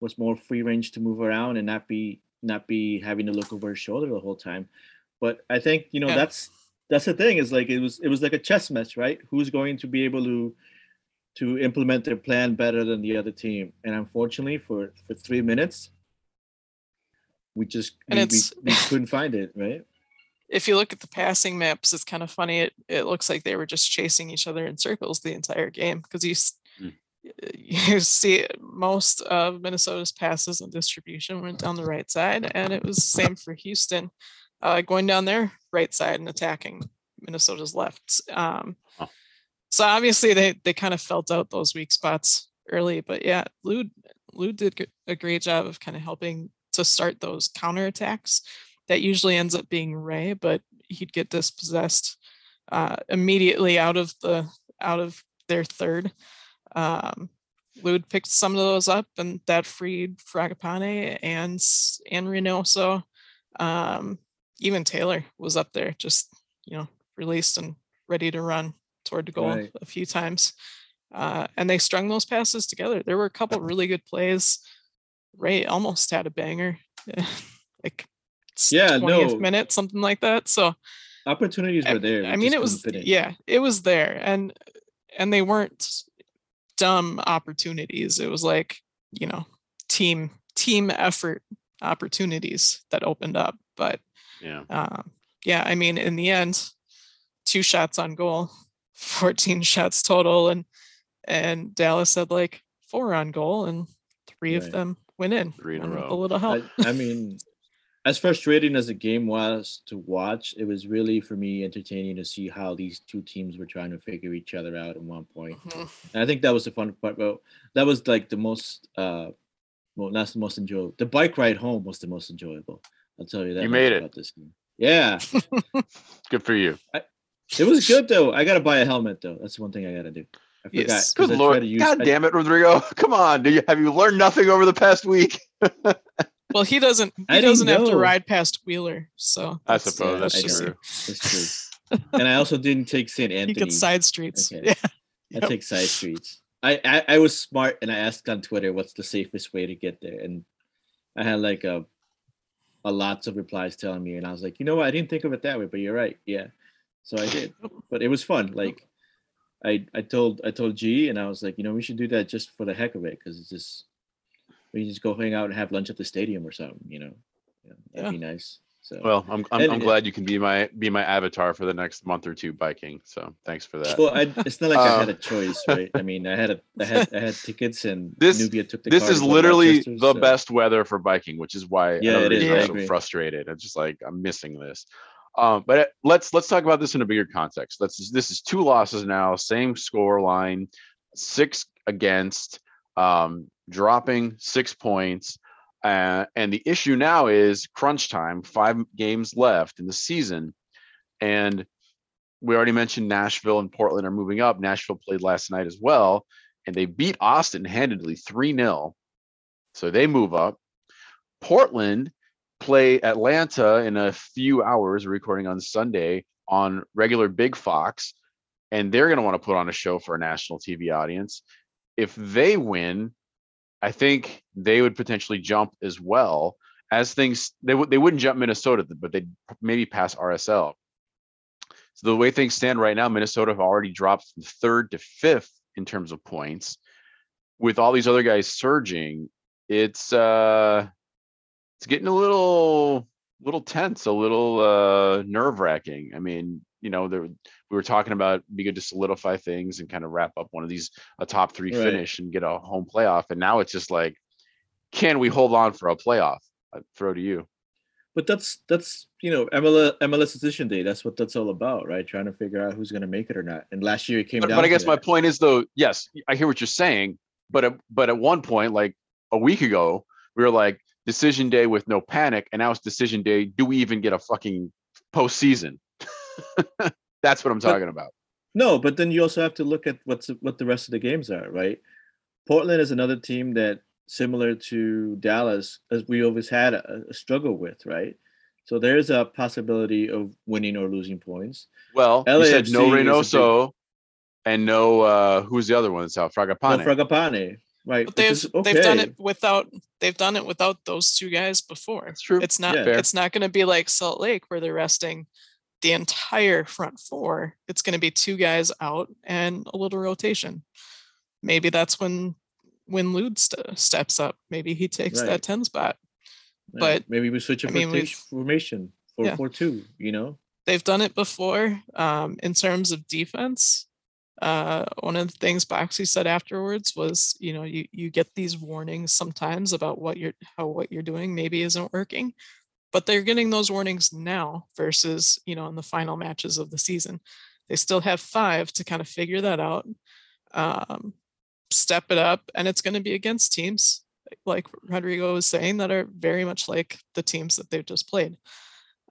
Speaker 2: was more free range to move around and not be not be having to look over his shoulder the whole time. But I think you know
Speaker 4: Yeah.
Speaker 2: that's that's the thing is like it was it was like a chess match, right? Who's going to be able to to implement their plan better than the other team? And unfortunately, for for three minutes, we just
Speaker 4: And
Speaker 2: we, we,
Speaker 4: it's-
Speaker 2: we couldn't find it, right?
Speaker 4: if you look at the passing maps, it's kind of funny. It it looks like they were just chasing each other in circles the entire game because you
Speaker 3: Mm.
Speaker 4: you see most of Minnesota's passes and distribution went down the right side, and it was the same for Houston. Uh, going down their right side and attacking Minnesota's left. Um,
Speaker 3: Oh.
Speaker 4: So obviously they they kind of felt out those weak spots early, but yeah, Lou Lou did a great job of kind of helping to start those counterattacks. That usually ends up being Ray, but he'd get dispossessed uh, immediately out of the out of their third. Um, Lod picked some of those up, and that freed Fragapane and and Reynoso. Um, even Taylor was up there, just you know, released and ready to run toward the goal
Speaker 2: Right.
Speaker 4: a few times. Uh, and they strung those passes together. There were a couple really good plays. Ray almost had a banger, like
Speaker 2: Yeah,
Speaker 4: 20th
Speaker 2: no.
Speaker 4: minute, something like that. So
Speaker 2: Opportunities were there.
Speaker 4: I mean, it was
Speaker 2: finish.
Speaker 4: yeah, it was there, and and they weren't dumb opportunities. It was like you know, team team effort opportunities that opened up. But
Speaker 3: Yeah.
Speaker 4: um, yeah, I mean, in the end, two shots on goal, 14 shots total, and and Dallas had like four on goal, and three of them went in.
Speaker 3: Three in a row.
Speaker 4: A little help.
Speaker 2: I, I mean, as frustrating as the game was to watch, it was really for me entertaining to see how these two teams were trying to figure each other out at one point.
Speaker 4: Mhm.
Speaker 2: And I think that was the fun part. But that was like the most, uh, well, that's the most enjoyable. The bike ride home was the most enjoyable. I'll tell you that.
Speaker 3: You made it.
Speaker 2: About this game. Yeah,
Speaker 3: Good for you.
Speaker 2: it was good though. I gotta buy a helmet though. That's one thing I gotta do. I forgot.
Speaker 4: Yes.
Speaker 2: 'cause
Speaker 3: Good
Speaker 2: I
Speaker 3: lord.
Speaker 2: use-
Speaker 3: God
Speaker 2: I-
Speaker 3: damn it, Rodrigo. Come on. Do you have you learned nothing over the past week?
Speaker 4: Well, he doesn't. He
Speaker 2: I didn't
Speaker 4: doesn't have to ride past Wheeler, so
Speaker 3: I
Speaker 4: that's-
Speaker 3: suppose
Speaker 4: that's
Speaker 2: I
Speaker 3: that's true.
Speaker 2: That's true. and I also didn't take St.
Speaker 4: He
Speaker 2: Anthony.
Speaker 4: gets side streets.
Speaker 2: Okay.
Speaker 4: Yeah.
Speaker 2: I
Speaker 4: Yep.
Speaker 2: take side streets. I, I I was smart and I asked on Twitter what's the safest way to get there, and I had like a a lots of replies telling me, and I was like, you know what, I didn't think of it that way, but you're right, yeah. So I did, but it was fun. Like I I told I told G, and I was like, you know, we should do that just for the heck of it, because it's just we can just go hang out and have lunch at the stadium or something, you know. Yeah, that'd be nice. So
Speaker 3: Well, I'm I'm,
Speaker 2: And-
Speaker 3: I'm glad you can be my be my avatar for the next month or two biking. So thanks for that.
Speaker 2: well, I, it's not like I had
Speaker 3: Um,
Speaker 2: a choice, right? I mean, I had a I had I had tickets, and
Speaker 3: This-
Speaker 2: Nubia took the
Speaker 3: this is
Speaker 2: to go to
Speaker 3: literally the
Speaker 2: so-
Speaker 3: best weather for biking, which is why
Speaker 2: Yeah, it is.
Speaker 3: I'm so frustrated. It's just like I'm missing this. Um, but let's let's talk about this in a bigger context. Let's this is two losses now, same score line, six against, um, dropping six points. Uh, and the issue now is crunch time, five games left in the season. And we already mentioned Nashville and Portland are moving up. Nashville played last night as well, and they beat Austin handedly 3 0. So they move up. Portland play Atlanta in a few hours, recording on Sunday on regular Big Fox, and they're going to want to put on a show for a national TV audience. If they win, I think they would potentially jump as well as things they would they wouldn't jump Minnesota, but they'd maybe pass RSL. So the way things stand right now, Minnesota have already dropped from third to fifth in terms of points. With all these other guys surging, it's uh it's getting a little little tense, a little uh nerve wracking. I mean, you know, there we were talking about be good to solidify things and kind of wrap up one of these a top three
Speaker 2: Right.
Speaker 3: finish and get a home playoff. And now it's just like, can we hold on for a playoff? I throw to you.
Speaker 2: But that's that's you know MLS MLS decision day. That's what that's all about, right? Trying to figure out who's going to make it or not. And last year it came
Speaker 3: But,
Speaker 2: down.
Speaker 3: but I guess my point is though, yes, I hear what you're saying, but at, but at one point, like a week ago, we were like decision day with no panic, and now it's decision day. Do we even get a fucking postseason? That's what I'm
Speaker 2: But-
Speaker 3: talking about.
Speaker 2: No, but then you also have to look at what's what the rest of the games are, right? Portland is another team that similar to Dallas, as we always had a, a struggle with, right? So there's a possibility of winning or losing points.
Speaker 3: Well, you said no
Speaker 2: LAFC big-
Speaker 3: Reynoso and no uh who's the other one that's out?
Speaker 2: No
Speaker 3: Fragapane.
Speaker 2: Fragapane, right?
Speaker 4: But they've
Speaker 2: is
Speaker 4: they've done it without they've done it without those two guys before.
Speaker 3: That's true.
Speaker 4: It's not
Speaker 2: Yeah.
Speaker 4: It's not going to be like Salt Lake where they're resting the entire front four. It's going to be two guys out and a little rotation. Maybe that's when when Lod st- steps up. Maybe he takes
Speaker 2: Right.
Speaker 4: that 10 spot.
Speaker 2: Yeah,
Speaker 4: but,
Speaker 2: maybe we switch a
Speaker 4: mean,
Speaker 2: formation four
Speaker 4: Yeah.
Speaker 2: four two. You know,
Speaker 4: They've done it before um, in terms of defense. Uh, one of the things Boxy said afterwards was, you know, you, you get these warnings sometimes about what you're how what you're doing maybe isn't working. But they're getting those warnings now versus you know in the final matches of the season. They still have five to kind of figure that out, um, step it up, and it's going to be against teams like Rodrigo was saying that are very much like the teams that they've just played.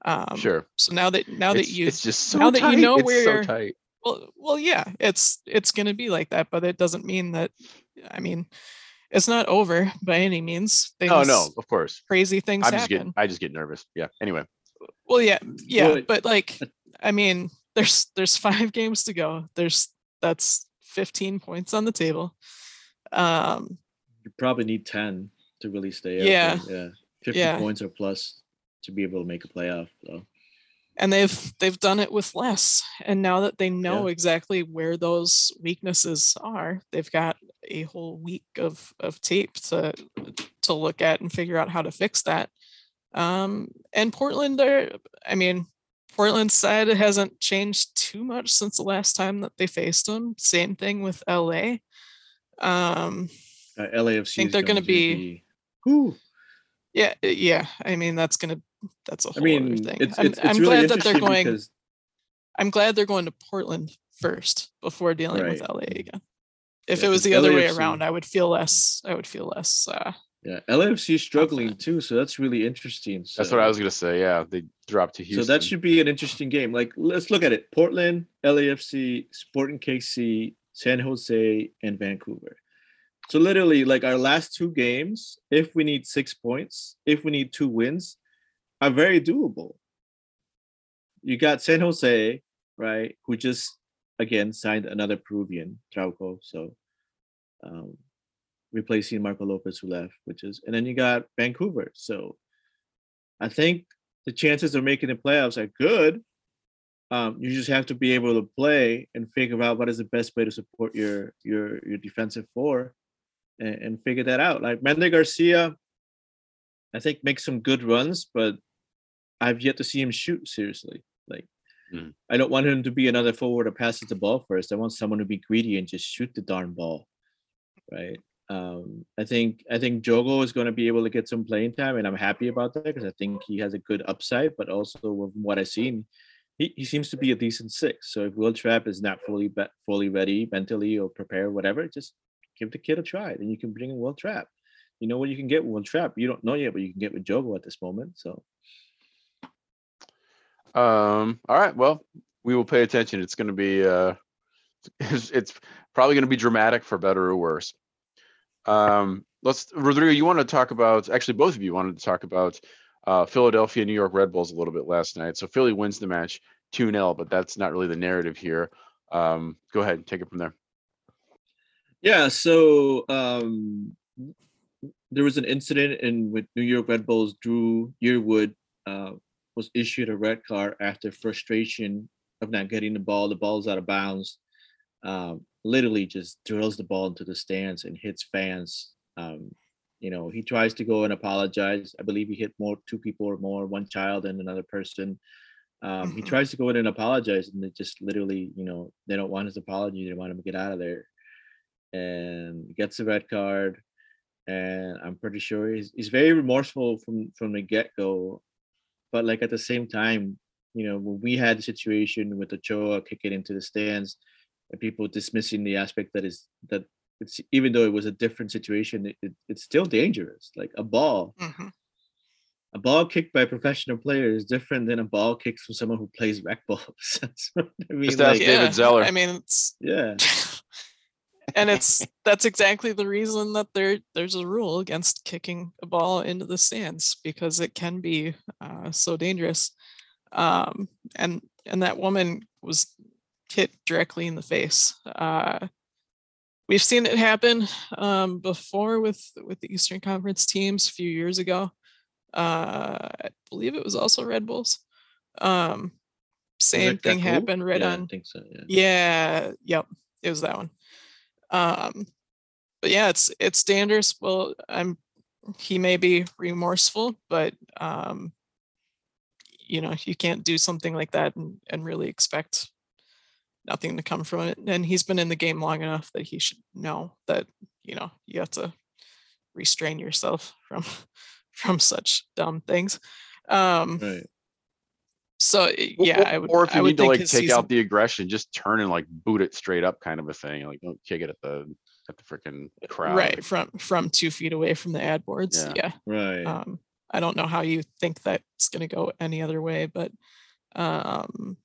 Speaker 4: Um,
Speaker 3: Sure.
Speaker 4: So now that now that you
Speaker 3: it's just so
Speaker 4: now that you know
Speaker 3: it's
Speaker 4: where
Speaker 3: so
Speaker 4: you're-
Speaker 3: tight.
Speaker 4: well, well, yeah, it's it's going to be like that, but it doesn't mean that. I mean, it's not over by any means. Things,
Speaker 3: No, no, of course.
Speaker 4: crazy things
Speaker 3: I'm just
Speaker 4: happen.
Speaker 3: getting I just get nervous. Yeah. Anyway.
Speaker 4: Well, yeah, yeah,
Speaker 2: Well,
Speaker 4: but like, I mean, there's there's five games to go. There's that's 15 points on the table. Um,
Speaker 2: You probably need ten to really stay up.
Speaker 4: Yeah.
Speaker 2: there, Yeah. Fifty
Speaker 4: Yeah.
Speaker 2: points or plus to be able to make a playoff. So
Speaker 4: and they've they've done it with less and now that they know
Speaker 2: Yeah.
Speaker 4: exactly where those weaknesses are they've got a whole week of of tape to to look at and figure out how to fix that. Um and portland are i mean portland's side hasn't changed too much since the last time that they faced them. Same thing with la um
Speaker 2: uh, LAFC
Speaker 4: think they're
Speaker 2: going
Speaker 4: gonna be-
Speaker 2: Whew.
Speaker 4: yeah uh, yeah i mean that's gonna that's a whole
Speaker 2: I mean,
Speaker 4: other thing.
Speaker 2: it's
Speaker 4: i'm,
Speaker 2: it's,
Speaker 4: I'm
Speaker 2: really
Speaker 4: glad that they're going
Speaker 2: because
Speaker 4: I'm glad they're going to Portland first before dealing with LA again. If
Speaker 2: Yeah,
Speaker 4: it was the other way around, I would feel less. I would feel less. Uh,
Speaker 2: yeah, LAFC is struggling
Speaker 4: Confident.
Speaker 2: too, so that's really interesting.
Speaker 3: That's what I was gonna say. Yeah. They dropped to Houston.
Speaker 2: So that should be an interesting game. Like, let's look at it: Portland, LAFC, Sporting KC, San Jose, and Vancouver. So literally, like our last two games, if we need six points, if we need two wins, are very doable. You got San Jose, right? Who just again signed another Peruvian, Trauco. So um, replacing Marco Lopez who left, which is, and then you got Vancouver. So I think the chances of making the playoffs are good. Um, you just have to be able to play and figure out what is the best way to support your your your defensive four, and, and figure that out. Like Mender Garcia, I think makes some good runs, but I've yet to see him shoot seriously.
Speaker 3: Mm.
Speaker 2: I don't want him to be another forward that passes the ball first. I want someone to be greedy and just shoot the darn ball, right? Um, I think I think Jogo is going to be able to get some playing time, and I'm happy about that because I think he has a good upside. But also, from what I've seen, he, he seems to be a decent six. So if Will Trapp is not fully be- fully ready mentally or prepared, whatever, just give the kid a try. Then you can bring in Will Trapp. You know what you can get with Will Trapp. You don't know yet what you can get with Jogo at this moment. So
Speaker 3: Um, all right, well, we will pay attention. It's gonna be uh it's, it's probably gonna be dramatic for better or worse. Um, let's Rodrigo, you want to talk about actually both of you wanted to talk about uh Philadelphia, New York Red Bulls a little bit last night. So Philly wins the match 2-0, but that's not really the narrative here. Um, go ahead, take it from there.
Speaker 2: Yeah, so um, there was an incident in with New York Red Bulls. Dru Yearwood uh, was issued a red card after frustration of not getting the ball. The ball's out of bounds. Um, literally just drills the ball into the stands and hits fans. Um, you know, he tries to go and apologize. I believe he hit more two people or more, one child and another person. Um, He
Speaker 4: Mhm.
Speaker 2: tries to go in and apologize, and they just literally, you know, they don't want his apology. They want him to get out of there and gets a red card. And I'm pretty sure he's he's very remorseful from from the get go. But like at the same time, you know, when we had the situation with Ochoa kicking into the stands and people dismissing the aspect that is that it's even though it was a different situation, it, it- it's still dangerous. Like a ball,
Speaker 4: mhm.
Speaker 2: a ball kicked by a professional player is different than a ball kicked from someone who plays rec balls. That's I mean,
Speaker 3: Just ask
Speaker 2: like,
Speaker 3: David Zeller.
Speaker 4: I mean, it's
Speaker 2: yeah.
Speaker 4: and it's that's exactly the reason that there there's a rule against kicking a ball into the stands because it can be uh, so dangerous. Um, and and that woman was hit directly in the face. Uh, we've seen it happen um, before with with the Eastern Conference teams a few years ago. Uh, I believe it was also Red Bulls. Um, same thing happened right
Speaker 2: Yeah,
Speaker 4: on
Speaker 2: I think so. Yeah.
Speaker 4: yeah, yep, it was that one. Um, but yeah, it's it's dangerous. Well, I'm he may be remorseful, but um, you know, you can't do something like that and, and really expect nothing to come from it. And he's been in the game long enough that he should know that, you know, you have to restrain yourself from from such dumb things. Um,
Speaker 2: Right.
Speaker 4: So yeah,
Speaker 3: or-
Speaker 4: I would.
Speaker 3: Or if
Speaker 4: I
Speaker 3: you need to like take
Speaker 4: season-
Speaker 3: out the aggression, just turn and like boot it straight up, kind of a thing. Like don't kick it at the at the freaking crowd.
Speaker 4: right from from two feet away from the ad boards.
Speaker 3: Yeah.
Speaker 4: Yeah.
Speaker 2: Right.
Speaker 4: Um, I don't know how you think that's going to go any other way, but um,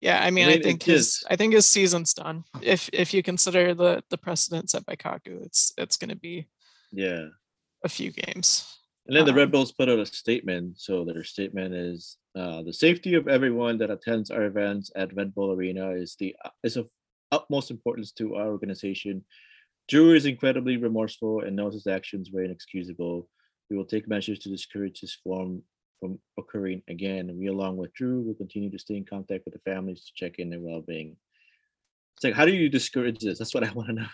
Speaker 4: yeah, I mean, I,
Speaker 2: mean, it
Speaker 4: think his
Speaker 2: is-
Speaker 4: I think his season's done. If if you consider the the precedent set by Kaku, it's it's going to be
Speaker 2: yeah.
Speaker 4: a few games.
Speaker 2: And then the
Speaker 4: Um,
Speaker 2: Red Bulls put out a statement. So their statement is uh, the safety of everyone that attends our events at Red Bull Arena is the is of utmost importance to our organization. Dru is incredibly remorseful and knows his actions were inexcusable. We will take measures to discourage this form from occurring again. And we, along with Dru, will continue to stay in contact with the families to check in their well-being. It's like, how do you discourage this? That's what I want to know.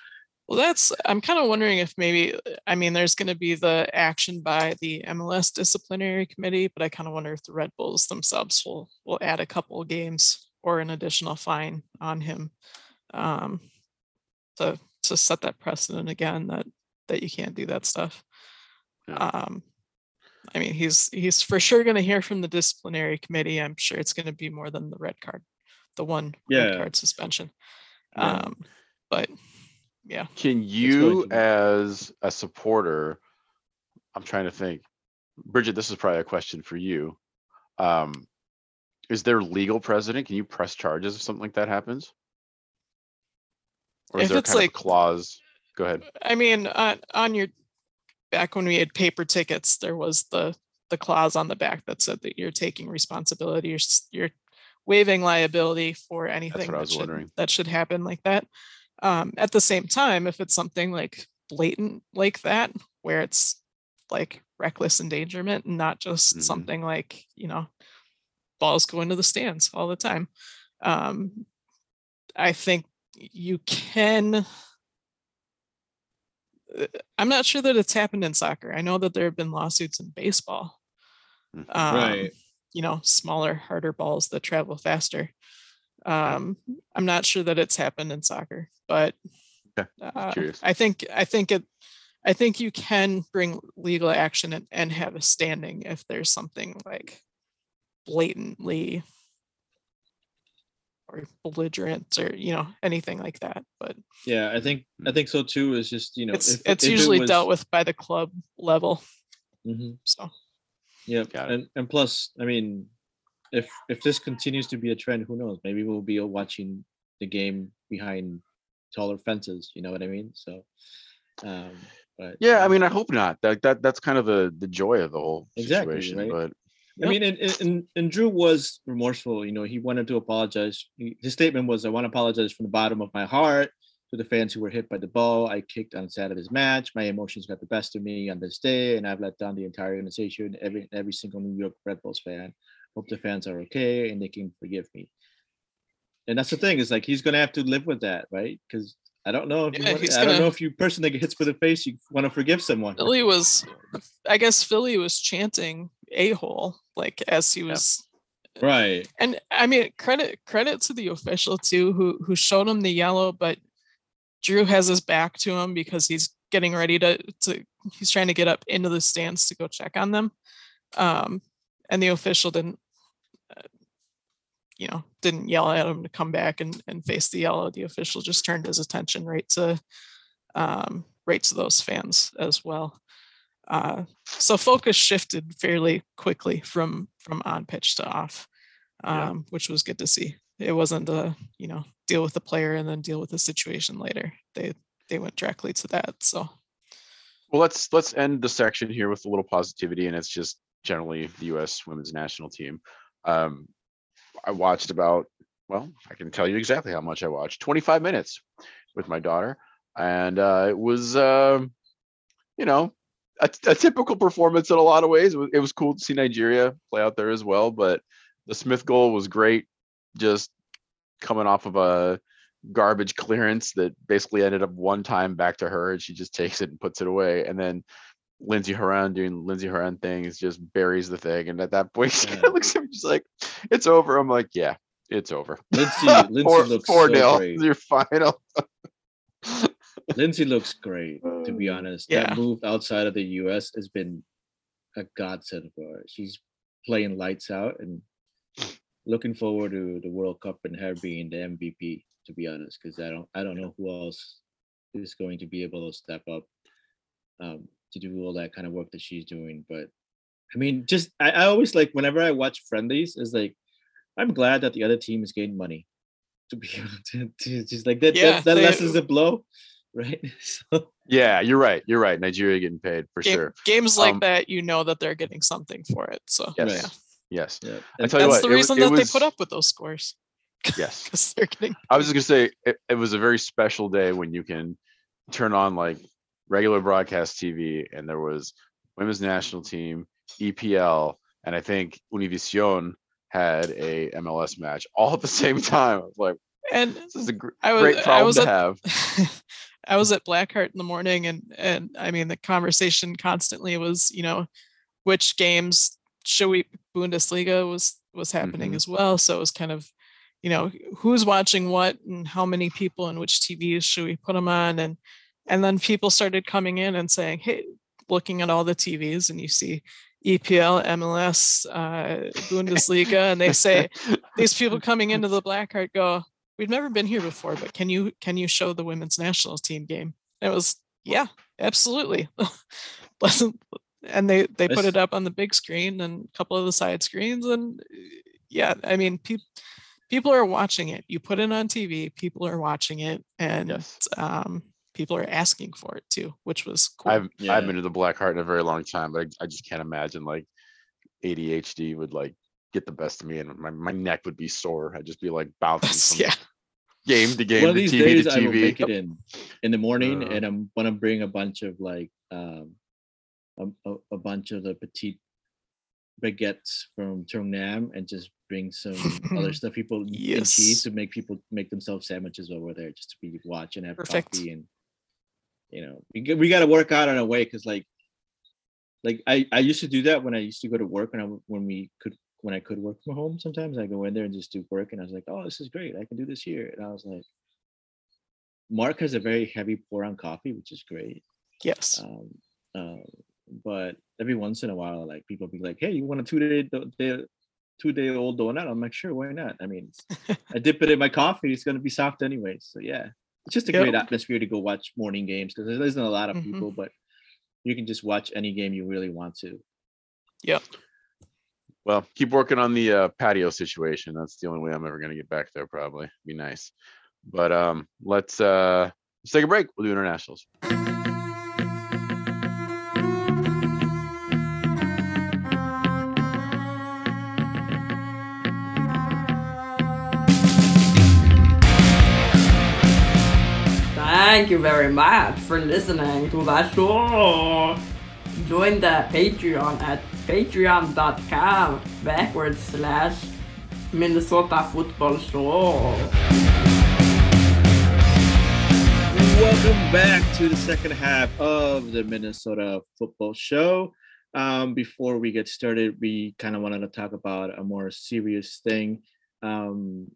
Speaker 4: Well, that's I'm kind of wondering if maybe I mean there's going to be the action by the MLS disciplinary committee, but I kind of wonder if the Red Bulls themselves will will add a couple of games or an additional fine on him um, to to set that precedent again that that you can't do that stuff.
Speaker 3: Yeah.
Speaker 4: Um, I mean he's he's for sure going to hear from the disciplinary committee. I'm sure it's going to be more than the red card, the one red card suspension.
Speaker 2: Yeah.
Speaker 4: Um, but yeah.
Speaker 3: Can you, as a supporter, I'm trying to think, Bridget, this is probably a question for you. Um, is there legal precedent? Can you press charges if something like that happens? Or is
Speaker 4: If
Speaker 3: there
Speaker 4: it's
Speaker 3: kind of a
Speaker 4: like-
Speaker 3: clause? Go ahead.
Speaker 4: I mean, on on your back when we had paper tickets, there was the the clause on the back that said that you're taking responsibility, you're s- you're waiving liability for anything
Speaker 3: what I
Speaker 4: that
Speaker 3: was
Speaker 4: should
Speaker 3: wondering.
Speaker 4: that should happen like that. Um, at the same time, if it's something like blatant like that, where it's like reckless endangerment and not just
Speaker 3: Mhm.
Speaker 4: something like you know balls go into the stands all the time, um, I think you can uh, I'm not sure that it's happened in soccer. I know that there have been lawsuits in baseball.
Speaker 3: Mhm.
Speaker 4: Um,
Speaker 2: Right.
Speaker 4: You know, smaller, harder balls that travel faster. Um, I'm not sure that it's happened in soccer, but
Speaker 3: Okay,
Speaker 4: uh. I think I think it. I think you can bring legal action and, and have a standing if there's something like blatantly or belligerent or you know anything like that. But
Speaker 2: Yeah, I think I think so too. Is just you know
Speaker 4: it's
Speaker 2: if-
Speaker 4: it's
Speaker 2: if it
Speaker 4: usually
Speaker 2: was-
Speaker 4: dealt with by the club level.
Speaker 2: Mhm.
Speaker 4: So
Speaker 2: Yeah, and and plus, I mean, if if this continues to be a trend, who knows? Maybe we'll be watching the game behind taller fences. You know what I mean? So, um, but
Speaker 3: Yeah, I
Speaker 2: um,
Speaker 3: mean, I hope not. That that that's kind of the the joy of the whole
Speaker 2: Exactly,
Speaker 3: situation.
Speaker 2: right?
Speaker 3: But
Speaker 2: I mean, and, and- and and Dru was remorseful. You know, he wanted to apologize. He- His statement was, "I want to apologize from the bottom of my heart to the fans who were hit by the ball. I kicked on Saturday's match. My emotions got the best of me on this day, and I've let down the entire organization, every every single New York Red Bulls fan. Hope the fans are okay and they can forgive me." And that's the thing is like he's gonna have to live with that, right? Because I don't know if you
Speaker 4: Yeah,
Speaker 2: want,
Speaker 4: he's
Speaker 2: I don't know if you person that gets for the face, you want to forgive someone.
Speaker 4: Philly was, I guess Philly was chanting a hole like as he was
Speaker 2: Right.
Speaker 4: and I mean credit credit to the official too who who showed him the yellow, but Dru has his back to him because he's getting ready to to he's trying to get up into the stands to go check on them. Um and the official didn't uh, you know didn't yell at him to come back and and face the yellow. The official just turned his attention right to um right to those fans as well. Uh, so focus shifted fairly quickly from from on pitch to off,
Speaker 3: Yeah.
Speaker 4: um, which was good to see. It wasn't a you know deal with the player and then deal with the situation later. They they went directly to that. So
Speaker 3: well, let's let's end the section here with a little positivity, and it's just generally the U.S. Women's National Team. Um, I watched about well, I can tell you exactly how much I watched. 25 minutes with my daughter, and uh, it was um, you know a, a typical performance in a lot of ways. It was, it was cool to see Nigeria play out there as well, but the Smith goal was great. Just coming off of a garbage clearance that basically ended up one time back to her, and she just takes it and puts it away. And then Lindsey Horan doing Lindsey Horan things just buries the thing, and at that point, she
Speaker 2: Yeah.
Speaker 3: of looks at me just like, "It's over." I'm like, "Yeah, it's over."
Speaker 2: Lindsey, Lindsey
Speaker 3: four,
Speaker 2: looks
Speaker 3: four
Speaker 2: so
Speaker 3: nil.
Speaker 2: great.
Speaker 3: Your final.
Speaker 2: Lindsey looks great, to be honest.
Speaker 4: Yeah.
Speaker 2: That move outside of the US has been a godsend for her. She's playing lights out and looking forward to the World Cup and her being the MVP. To be honest, because I don't I don't know who else is going to be able to step up um, to do all that kind of work that she's doing. But I mean, just I, I always like whenever I watch friendlies, is like I'm glad that the other team is getting money to be able to, to just like that.
Speaker 4: Yeah,
Speaker 2: that, that
Speaker 4: they-
Speaker 2: lessens the blow, right? So
Speaker 3: Yeah, you're right. You're right. Nigeria getting paid for
Speaker 4: Game,
Speaker 3: sure.
Speaker 4: games like
Speaker 3: Um,
Speaker 4: that, you know that they're getting something for it. So
Speaker 3: Yes.
Speaker 4: yeah.
Speaker 3: Yes.
Speaker 2: yeah,
Speaker 3: I
Speaker 2: and-
Speaker 3: tell you
Speaker 4: that's
Speaker 3: what,
Speaker 4: the reason
Speaker 3: it
Speaker 4: that they
Speaker 3: was-
Speaker 4: put up with those scores.
Speaker 3: Yes.
Speaker 4: Because they're getting
Speaker 3: I was just gonna say it, it was a very special day when you can turn on like regular broadcast TV and there was women's national team, EPL, and I think Univision had a MLS match all at the same time. I was like,
Speaker 4: and
Speaker 3: this is a gr-
Speaker 4: I was
Speaker 3: great
Speaker 4: I
Speaker 3: problem
Speaker 4: was
Speaker 3: to
Speaker 4: at
Speaker 3: have.
Speaker 4: I was at Black Hart in the morning and and I mean the conversation constantly was, you know, which games should we Bundesliga was was happening
Speaker 3: Mhm.
Speaker 4: as well. So it was kind of, you know, who's watching what and how many people and which TVs should we put them on and and then people started coming in and saying, hey, looking at all the TVs and you see EPL, MLS, uh, Bundesliga, and they say these people coming into the Black Hart go, we've never been here before, but can you can you show the women's national team game? And it was yeah, absolutely. And they they put it up on the big screen and a couple of the side screens, and yeah, I mean people people are watching it. You put it on TV, people are watching it, and
Speaker 3: Yes.
Speaker 4: um, people are asking for it too, which was cool.
Speaker 3: I've
Speaker 2: Yeah.
Speaker 3: I've been to the Black Hart in a very long time, but I, I just can't imagine like ADHD would like get the best of me and my, my neck would be sore. I'd just be like bouncing from
Speaker 4: yeah,
Speaker 3: game to game
Speaker 2: one of
Speaker 3: to
Speaker 2: these
Speaker 3: TV
Speaker 2: days
Speaker 3: to
Speaker 2: I will
Speaker 3: TV.
Speaker 2: make it in in the morning,
Speaker 3: Uh.
Speaker 2: and I'm gonna bring a bunch of like um a, a, a bunch of the petite baguettes from Nam and just bring some other stuff people and
Speaker 4: Yes.
Speaker 2: cheese to make people make themselves sandwiches over there just to be watch and have
Speaker 4: Perfect.
Speaker 2: coffee and you know we we got to work out in a way because like like I I used to do that when I used to go to work when I when we could when I could work from home sometimes I go in there and just do work and I was like oh this is great I can do this here and I was like Mark has a very heavy pour on coffee which is great.
Speaker 4: Yes,
Speaker 2: um, uh, but every once in a while like people be like hey you want a two day day two day old donut? I'm like sure why not? I mean I dip it in my coffee it's gonna be soft anyway so yeah it's just a great atmosphere to go watch morning games because there isn't a lot of
Speaker 4: Mhm.
Speaker 2: people but you can just watch any game you really want to
Speaker 4: Yeah.
Speaker 3: Well, keep working on the uh, patio situation. That's the only way I'm ever gonna get back there. Probably be nice. But um, let's uh, let's take a break. We'll do internationals.
Speaker 5: Thank you very much for listening to the show. Join the Patreon at patreon.com backwards slash Minnesota Football Show.
Speaker 2: Welcome back to the second half of the Minnesota Football Show. Um, before we get started, we kind of wanted to talk about a more serious thing. Um,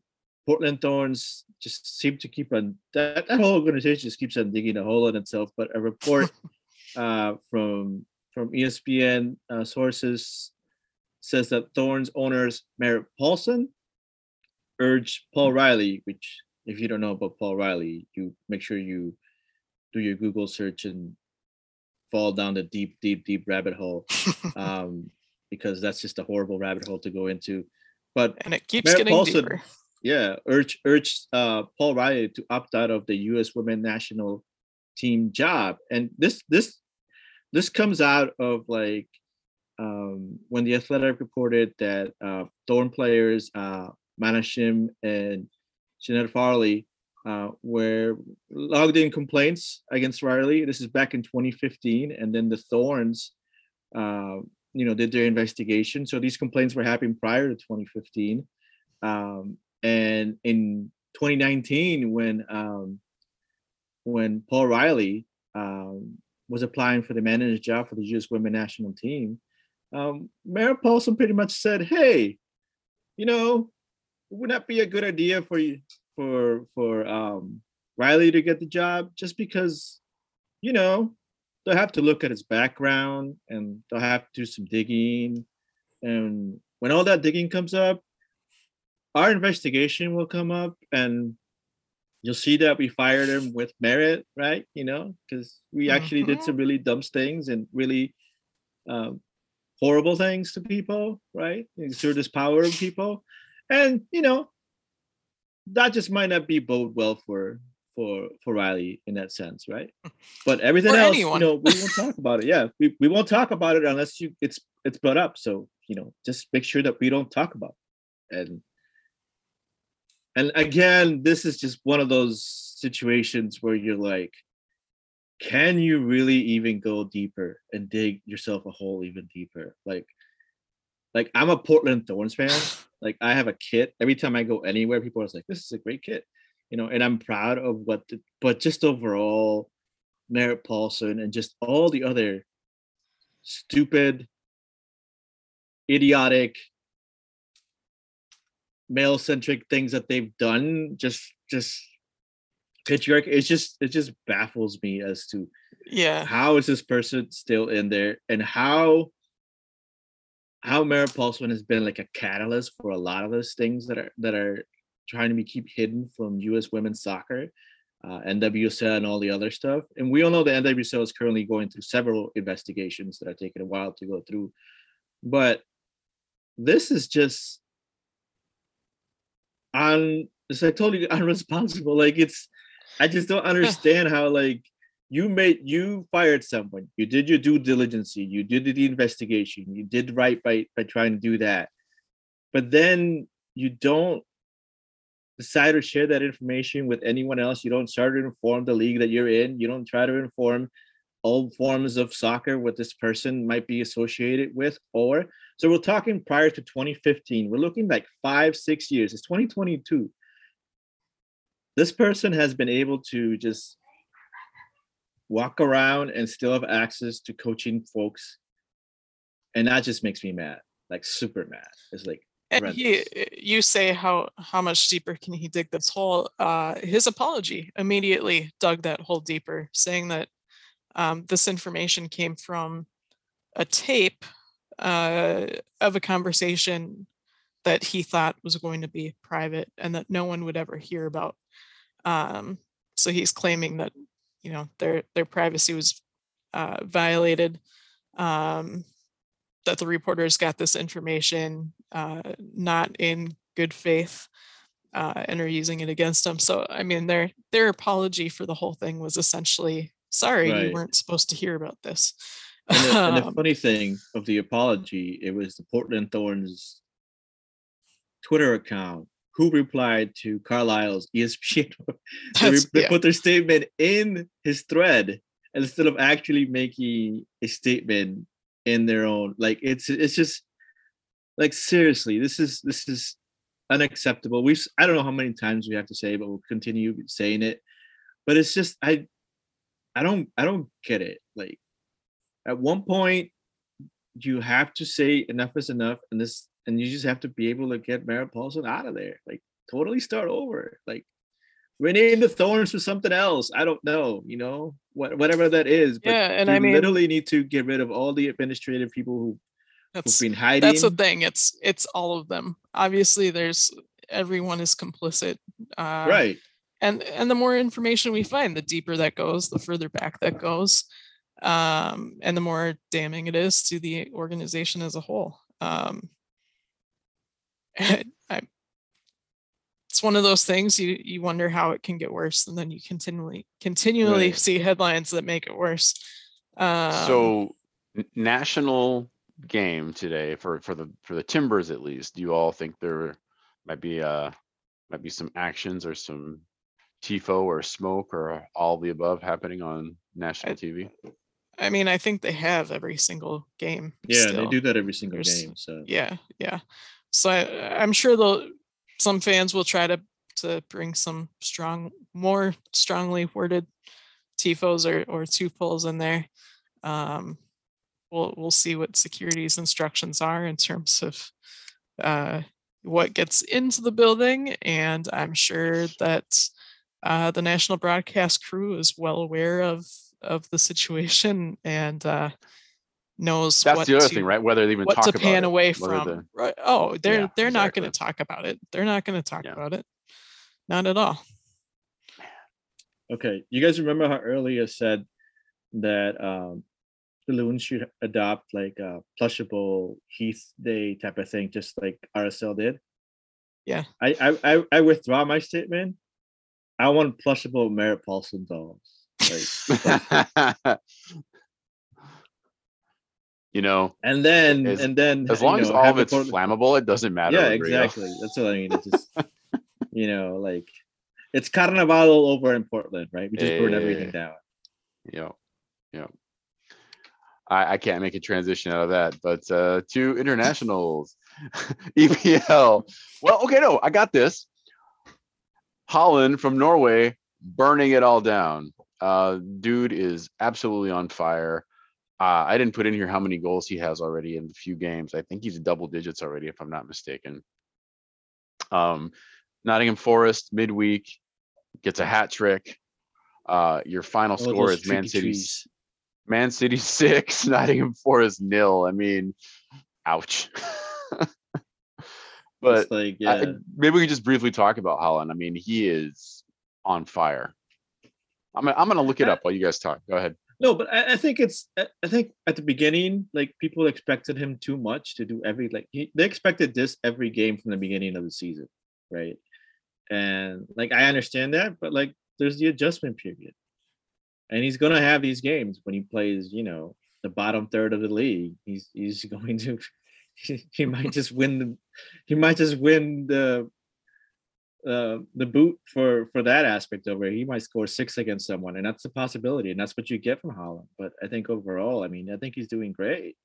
Speaker 2: Portland Thorns just seem to keep on that, that whole organization just keeps on digging a hole in itself. But a report uh, from from ESPN uh, sources says that Thorns owners Merritt Paulson urged Paul Riley, which if you don't know about Paul Riley, you make sure you do your Google search and fall down the deep, deep, deep rabbit hole, um, because that's just a horrible rabbit hole to go into. But
Speaker 4: and it keeps
Speaker 2: Merritt
Speaker 4: getting
Speaker 2: Paulson-
Speaker 4: deeper.
Speaker 2: Yeah, urged urge uh, Paul Riley to opt out of the U.S. Women National Team job, and this this this comes out of like um, when the Athletic reported that uh, Thorn players uh, Mana Shim and Sinead Farrelly uh, were logged in complaints against Riley. This is back in 2015, and then the Thorns, uh, you know, did their investigation. So these complaints were happening prior to 2015. Um, and in 2019, when um, when Paul Riley um, was applying for the manager's job for the U.S. Women National Team, um, Merritt Paulson pretty much said, "Hey, you know, would not be a good idea for you for for um, Riley to get the job just because, you know, they'll have to look at his background and they'll have to do some digging. And when all that digging comes up, our investigation will come up and you'll see that we fired him with merit, right? You know, because we actually did some really dumb things and really um, horrible things to people, right? Exert this power of people. And, you know, that just might not be bode well for for for Riley in that sense, right? But everything
Speaker 4: Or
Speaker 2: else,
Speaker 4: anyone.
Speaker 2: you know, we won't talk about it. Yeah, we, we won't talk about it unless you it's it's brought up. So you know, just make sure that we don't talk about it. And and again, this is just one of those situations where you're like, can you really even go deeper and dig yourself a hole even deeper? Like, like I'm a Portland Thorns fan. Like I have a kit. Every time I go anywhere, people are like, "This is a great kit," you know, and I'm proud of what. The, but just overall, Merritt Paulson and just all the other stupid, idiotic, male-centric things that they've done, just just patriarch. It just it just baffles me as to
Speaker 4: Yeah.
Speaker 2: how is this person still in there and how how Merritt Paulson has been like a catalyst for a lot of those things that are that are trying to be keep hidden from U.S. women's soccer, uh, NWSL, and all the other stuff. And we all know the NWSL is currently going through several investigations that are taking a while to go through. But this is just on it's like totally unresponsible. Like it's I just don't understand how like you made you fired someone. You did your due diligence. You did the investigation. You did right by by trying to do that. But then you don't decide or share that information with anyone else. You don't start to inform the league that you're in. You don't try to inform all forms of soccer what this person might be associated with or so we're talking prior to 2015 we're looking like five six years it's 2022 this person has been able to just walk around and still have access to coaching folks and that just makes me mad like super mad it's like
Speaker 4: And he, you say how how much deeper can he dig this hole? Uh, his apology immediately dug that hole deeper, saying that um, this information came from a tape uh, of a conversation that he thought was going to be private and that no one would ever hear about. Um, so he's claiming that you know their their privacy was uh, violated. Um, that the reporters got this information uh, not in good faith uh, and are using it against them. So I mean, their their apology for the whole thing was essentially, "Sorry,
Speaker 2: Right.
Speaker 4: you weren't supposed to hear about this."
Speaker 2: and the, and the
Speaker 4: Um,
Speaker 2: funny thing of the apology it was the portland thorns twitter account who replied to carlisle's espn they, re- they
Speaker 4: yeah.
Speaker 2: put their statement in his thread instead of actually making a statement in their own like it's it's just like seriously this is this is unacceptable we've s- i don't know how many times we have to say but we'll continue saying it but it's just i i don't i don't get it like at one point you have to say enough is enough and this and you just have to be able to get Merritt Paulson out of there like totally start over like rename the thorns for something else i don't know you know what whatever that is but
Speaker 4: Yeah, and
Speaker 2: you
Speaker 4: I mean-
Speaker 2: literally need to get rid of all the administrative people who, who've been hiding
Speaker 4: that's the thing. It's it's all of them. Obviously, there's everyone is complicit. Uh,
Speaker 2: right
Speaker 4: and and the more information we find the deeper that goes the further back that goes um and the more damning it is to the organization as a whole um I, it's one of those things you you wonder how it can get worse and then you continually continually
Speaker 2: Right.
Speaker 4: see headlines that make it worse um
Speaker 3: So national game today for for the for the Timbers at least. Do you all think there might be uh might be some actions or some tifo or smoke or all the above happening on national TV?
Speaker 4: i mean i think they have every single game
Speaker 2: yeah
Speaker 4: still.
Speaker 2: they do that every single
Speaker 4: There's-
Speaker 2: game so
Speaker 4: yeah yeah so I, i'm sure they'll some fans will try to to bring some strong more strongly worded tifos or or two pulls in there um we'll we'll see what security's instructions are in terms of uh what gets into the building and i'm sure that uh, the national broadcast crew is well aware of of the situation and uh, knows
Speaker 3: That's
Speaker 4: what
Speaker 3: the other
Speaker 4: to,
Speaker 3: thing, right? Whether they even
Speaker 4: what
Speaker 3: talk
Speaker 4: to
Speaker 3: about
Speaker 4: pan
Speaker 3: it,
Speaker 4: away from.
Speaker 3: the-
Speaker 4: Right. Oh, they're
Speaker 3: Yeah,
Speaker 4: they're not going to talk about it. They're not going to talk
Speaker 3: Yeah.
Speaker 4: about it. Not at all.
Speaker 2: Okay, you guys remember how earlier said that um, the Loons should adopt like a plushable Heath Day type of thing, just like RSL did?
Speaker 4: Yeah.
Speaker 2: I I I, I withdraw my statement. I want plushable Merritt Paulson dolls. Like,
Speaker 3: you know,
Speaker 2: and then
Speaker 3: As-
Speaker 2: and then
Speaker 3: as long as
Speaker 2: know,
Speaker 3: all of it's
Speaker 2: Port-
Speaker 3: flammable, it doesn't matter.
Speaker 2: Yeah, exactly. That's what I mean. It's just you know, like it's carnival all over in Portland, right? We just burn everything
Speaker 3: Eh.
Speaker 2: down.
Speaker 3: Yeah, yeah. I, I can't make a transition out of that, but uh to internationals, EPL. Well, okay, no, I got this. Haaland from Norway burning it all down. Uh dude is absolutely on fire. Uh, I didn't put in here how many goals he has already in a few games. I think he's double digits already, if I'm not mistaken. Um, Nottingham Forest midweek gets a hat trick. Uh, your final score is Man City. Man City six, Nottingham Forest nil. I mean, ouch. but
Speaker 2: like
Speaker 3: I- maybe we could just briefly talk about Haaland. I mean, he is on fire. I'm I'm gonna look it up while you guys talk. Go ahead.
Speaker 2: No, but I, I think it's I I think at the beginning, like people expected him too much to do every like he, they expected this every game from the beginning of the season, right? And like I understand that, but like there's the adjustment period. And he's gonna have these games when he plays, you know, the bottom third of the league. He's he's going to he might just win the he might just win the uh, the boot for for that aspect it. He might score six against someone, and that's a possibility, and that's what you get from Haaland. But I think overall, I mean, I think he's doing great.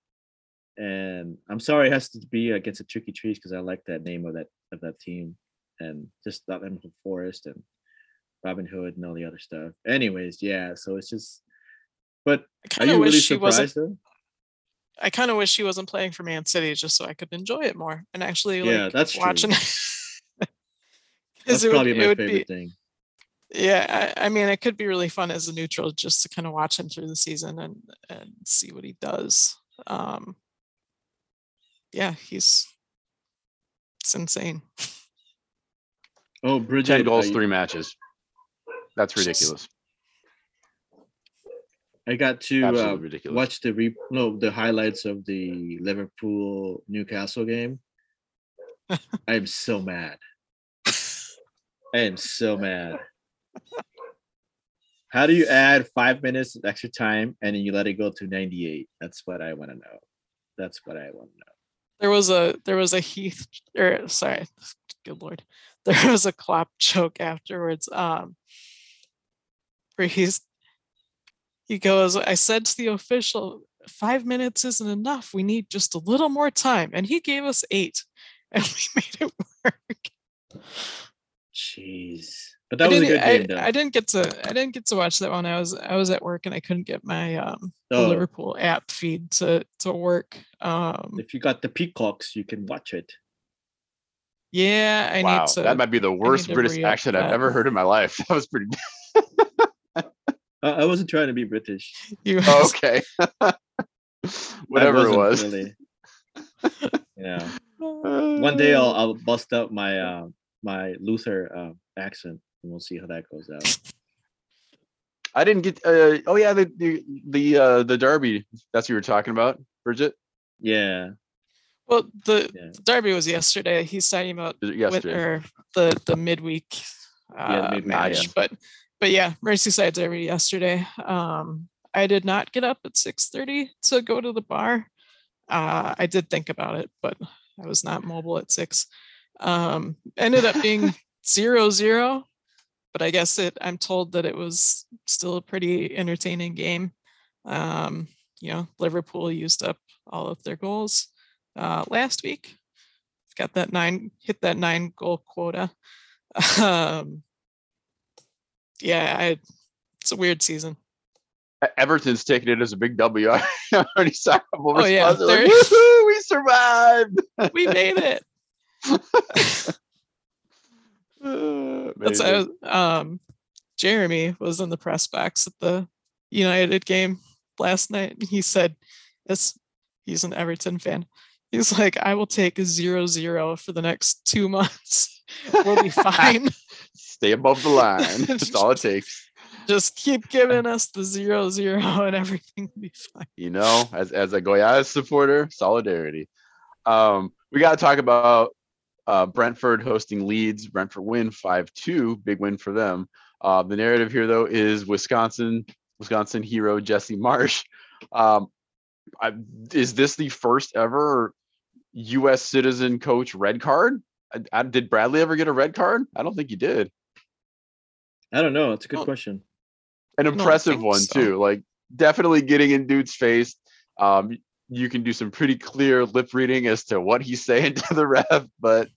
Speaker 2: And I'm sorry it has to be against the Tricky Trees because I like that name of that of that team, and just Nottingham Forest and Robin Hood and all the other stuff. Anyways, yeah. So it's just, but
Speaker 4: I
Speaker 2: are
Speaker 4: kind of wish
Speaker 2: really
Speaker 4: he wasn't.
Speaker 2: surprised though?
Speaker 4: I kind of wish he wasn't playing for Man City just so I could enjoy it more and actually
Speaker 2: Yeah, that's
Speaker 4: watching.
Speaker 2: That's
Speaker 4: Because it would,
Speaker 2: probably
Speaker 4: it
Speaker 2: my
Speaker 4: would
Speaker 2: favorite
Speaker 4: be,
Speaker 2: thing.
Speaker 4: yeah. I, I mean, it could be really fun as a neutral just to kind of watch him through the season and and see what he does. Um, yeah, he's it's insane.
Speaker 2: Oh, Bridget,
Speaker 3: Ten goals,
Speaker 2: I-
Speaker 3: three matches. That's ridiculous.
Speaker 2: I got to uh,
Speaker 3: ridiculous.
Speaker 2: watch the re- no the highlights of the Liverpool Newcastle game. I am so mad. I am so mad. How do you add five minutes of extra time and then you let it go to 98? That's what I want to know. That's what I want to know.
Speaker 4: There was a there was a Heath or sorry, good lord, there was a Klopp joke afterwards. Um, where he's he goes, I said to the official, five minutes isn't enough. We need just a little more time, and he gave us eight, and we made it work.
Speaker 2: Jeez. But that
Speaker 4: I
Speaker 2: was a
Speaker 4: didn't,
Speaker 2: good game
Speaker 4: I,
Speaker 2: though.
Speaker 4: I didn't get to I didn't get to watch that one. I was I was at work and I couldn't get my um
Speaker 2: Oh.
Speaker 4: Liverpool app feed to to work. Um
Speaker 2: if you got the peacocks, you can watch it.
Speaker 4: yeah, I
Speaker 3: wow,
Speaker 4: need to
Speaker 3: that might be the worst British accent I've ever heard in my life. That was pretty.
Speaker 2: I, I wasn't trying to be British.
Speaker 4: you
Speaker 3: Oh, okay. Whatever it
Speaker 2: wasn't
Speaker 3: was.
Speaker 2: Really. yeah. One day I'll, I'll bust up my uh, my Luther uh, accent and we'll see how that goes out.
Speaker 3: I didn't get. Uh, oh yeah, the the the uh, the derby. That's what you were talking about, Bridget.
Speaker 2: Yeah.
Speaker 4: Well, the
Speaker 2: Yeah.
Speaker 4: derby was yesterday. He's talking about
Speaker 3: Was it Yesterday.
Speaker 4: or the the midweek
Speaker 2: Yeah, the
Speaker 4: uh,
Speaker 2: midweek,
Speaker 4: match,
Speaker 3: yeah.
Speaker 4: but but yeah, Merseyside derby yesterday. Um, I did not get up at six thirty to go to the bar. Uh, I did think about it, but I was not mobile at six. Um, ended up being zero zero, but I guess it. I'm told that it was still a pretty entertaining game. Um, you know, Liverpool used up all of their goals uh, last week. Got that nine, hit that nine goal quota. Um, yeah, I, it's a weird season.
Speaker 3: Everton's taking it as a big W. I already saw a couple
Speaker 4: Oh, yeah,
Speaker 3: like,
Speaker 4: they're-
Speaker 3: "Woohoo, we survived.
Speaker 4: We made it.
Speaker 3: Uh,
Speaker 4: That's uh, um, Jeremy was in the press box at the United game last night. And he said, "Yes, he's an Everton fan." He's like, "I will take a zero zero for the next two months. we'll be fine.
Speaker 3: Stay above the line. That's all it takes.
Speaker 4: Just keep giving us the zero zero, and everything will be fine."
Speaker 3: You know, as as a Goiás supporter, solidarity. Um, we got to talk about uh, Brentford hosting Leeds. Brentford win five two, big win for them. Uh, the narrative here, though, is Wisconsin, Wisconsin hero Jesse Marsch. Um, I, is this the first ever U.S. citizen coach red card? I, I- did Bradley ever get a red card? I don't think he did.
Speaker 2: I don't know. It's a good
Speaker 4: Oh.
Speaker 2: question.
Speaker 3: An impressive
Speaker 4: think
Speaker 3: one
Speaker 4: so.
Speaker 3: too. Like definitely getting in dude's face. Um, you can do some pretty clear lip reading as to what he's saying to the ref, but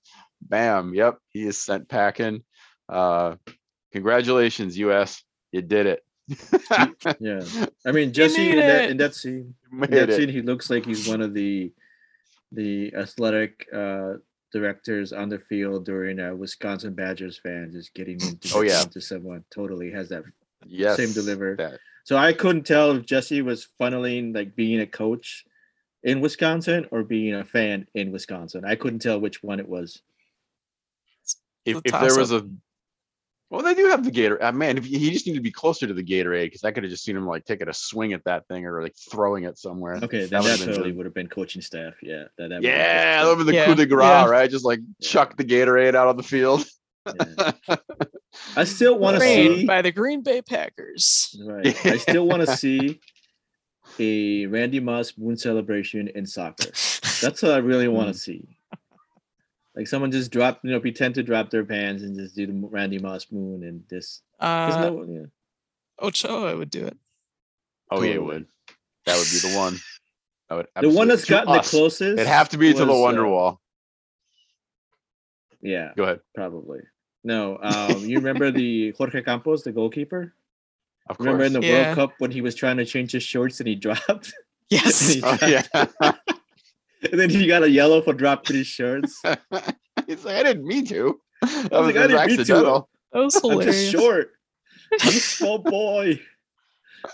Speaker 3: bam, yep, he is sent packing. Uh, congratulations, US, you did it.
Speaker 2: Yeah. I mean, Jesse in that in that scene, in that
Speaker 3: it.
Speaker 2: scene, he looks like he's one of the the athletic uh directors on the field during a Wisconsin Badgers fan just getting oh, into
Speaker 3: Oh, yeah.
Speaker 2: into someone. Totally has that.
Speaker 3: Yes,
Speaker 2: deliver.
Speaker 3: That.
Speaker 2: So I couldn't tell if Jesse was funneling like being a coach in Wisconsin or being a fan in Wisconsin. I couldn't tell which one it was.
Speaker 3: If, if there was a well, they do have the Gator. Uh, man, if he he just needed to be closer to the Gatorade because I could have just seen him like taking a swing at that thing or like throwing it somewhere.
Speaker 2: Okay,
Speaker 3: That
Speaker 2: then that,
Speaker 3: would've been
Speaker 2: totally would have been coaching staff. Yeah, that, that would've been
Speaker 3: Yeah, over the
Speaker 4: Yeah,
Speaker 3: coup de grace,
Speaker 4: yeah.
Speaker 3: right? Just like
Speaker 2: Yeah.
Speaker 3: chuck the Gatorade out on the field.
Speaker 2: yeah. I still want to see.
Speaker 4: by the Green Bay Packers.
Speaker 2: Right. I still want to see a Randy Moss moon celebration in soccer. That's what I really want to see. Like someone just drop, you know, pretend to drop their pants and just do the Randy Moss moon and this. There's
Speaker 4: Uh,
Speaker 2: no, yeah.
Speaker 4: Ochoa would do it.
Speaker 3: Oh yeah, it would. That would be the one. I would
Speaker 2: The one
Speaker 3: absolutely-
Speaker 2: that's
Speaker 3: to
Speaker 2: gotten the closest.
Speaker 3: It'd have to be to the
Speaker 2: was,
Speaker 3: Wonder
Speaker 2: uh,
Speaker 3: Wall.
Speaker 2: Yeah,
Speaker 3: Go ahead.
Speaker 2: probably. No, um, you remember the Jorge Campos, the goalkeeper?
Speaker 3: Of course.
Speaker 2: Remember in the
Speaker 4: Yeah.
Speaker 2: World Cup when he was trying to change his shorts and he dropped,
Speaker 4: Yes.
Speaker 3: Oh, yeah.
Speaker 2: and then he got a yellow for dropping his shirts.
Speaker 3: He's like, I didn't mean to. That
Speaker 2: I was
Speaker 3: was
Speaker 2: like, I didn't mean to.
Speaker 4: That was hilarious.
Speaker 2: I'm just short. I'm a small boy.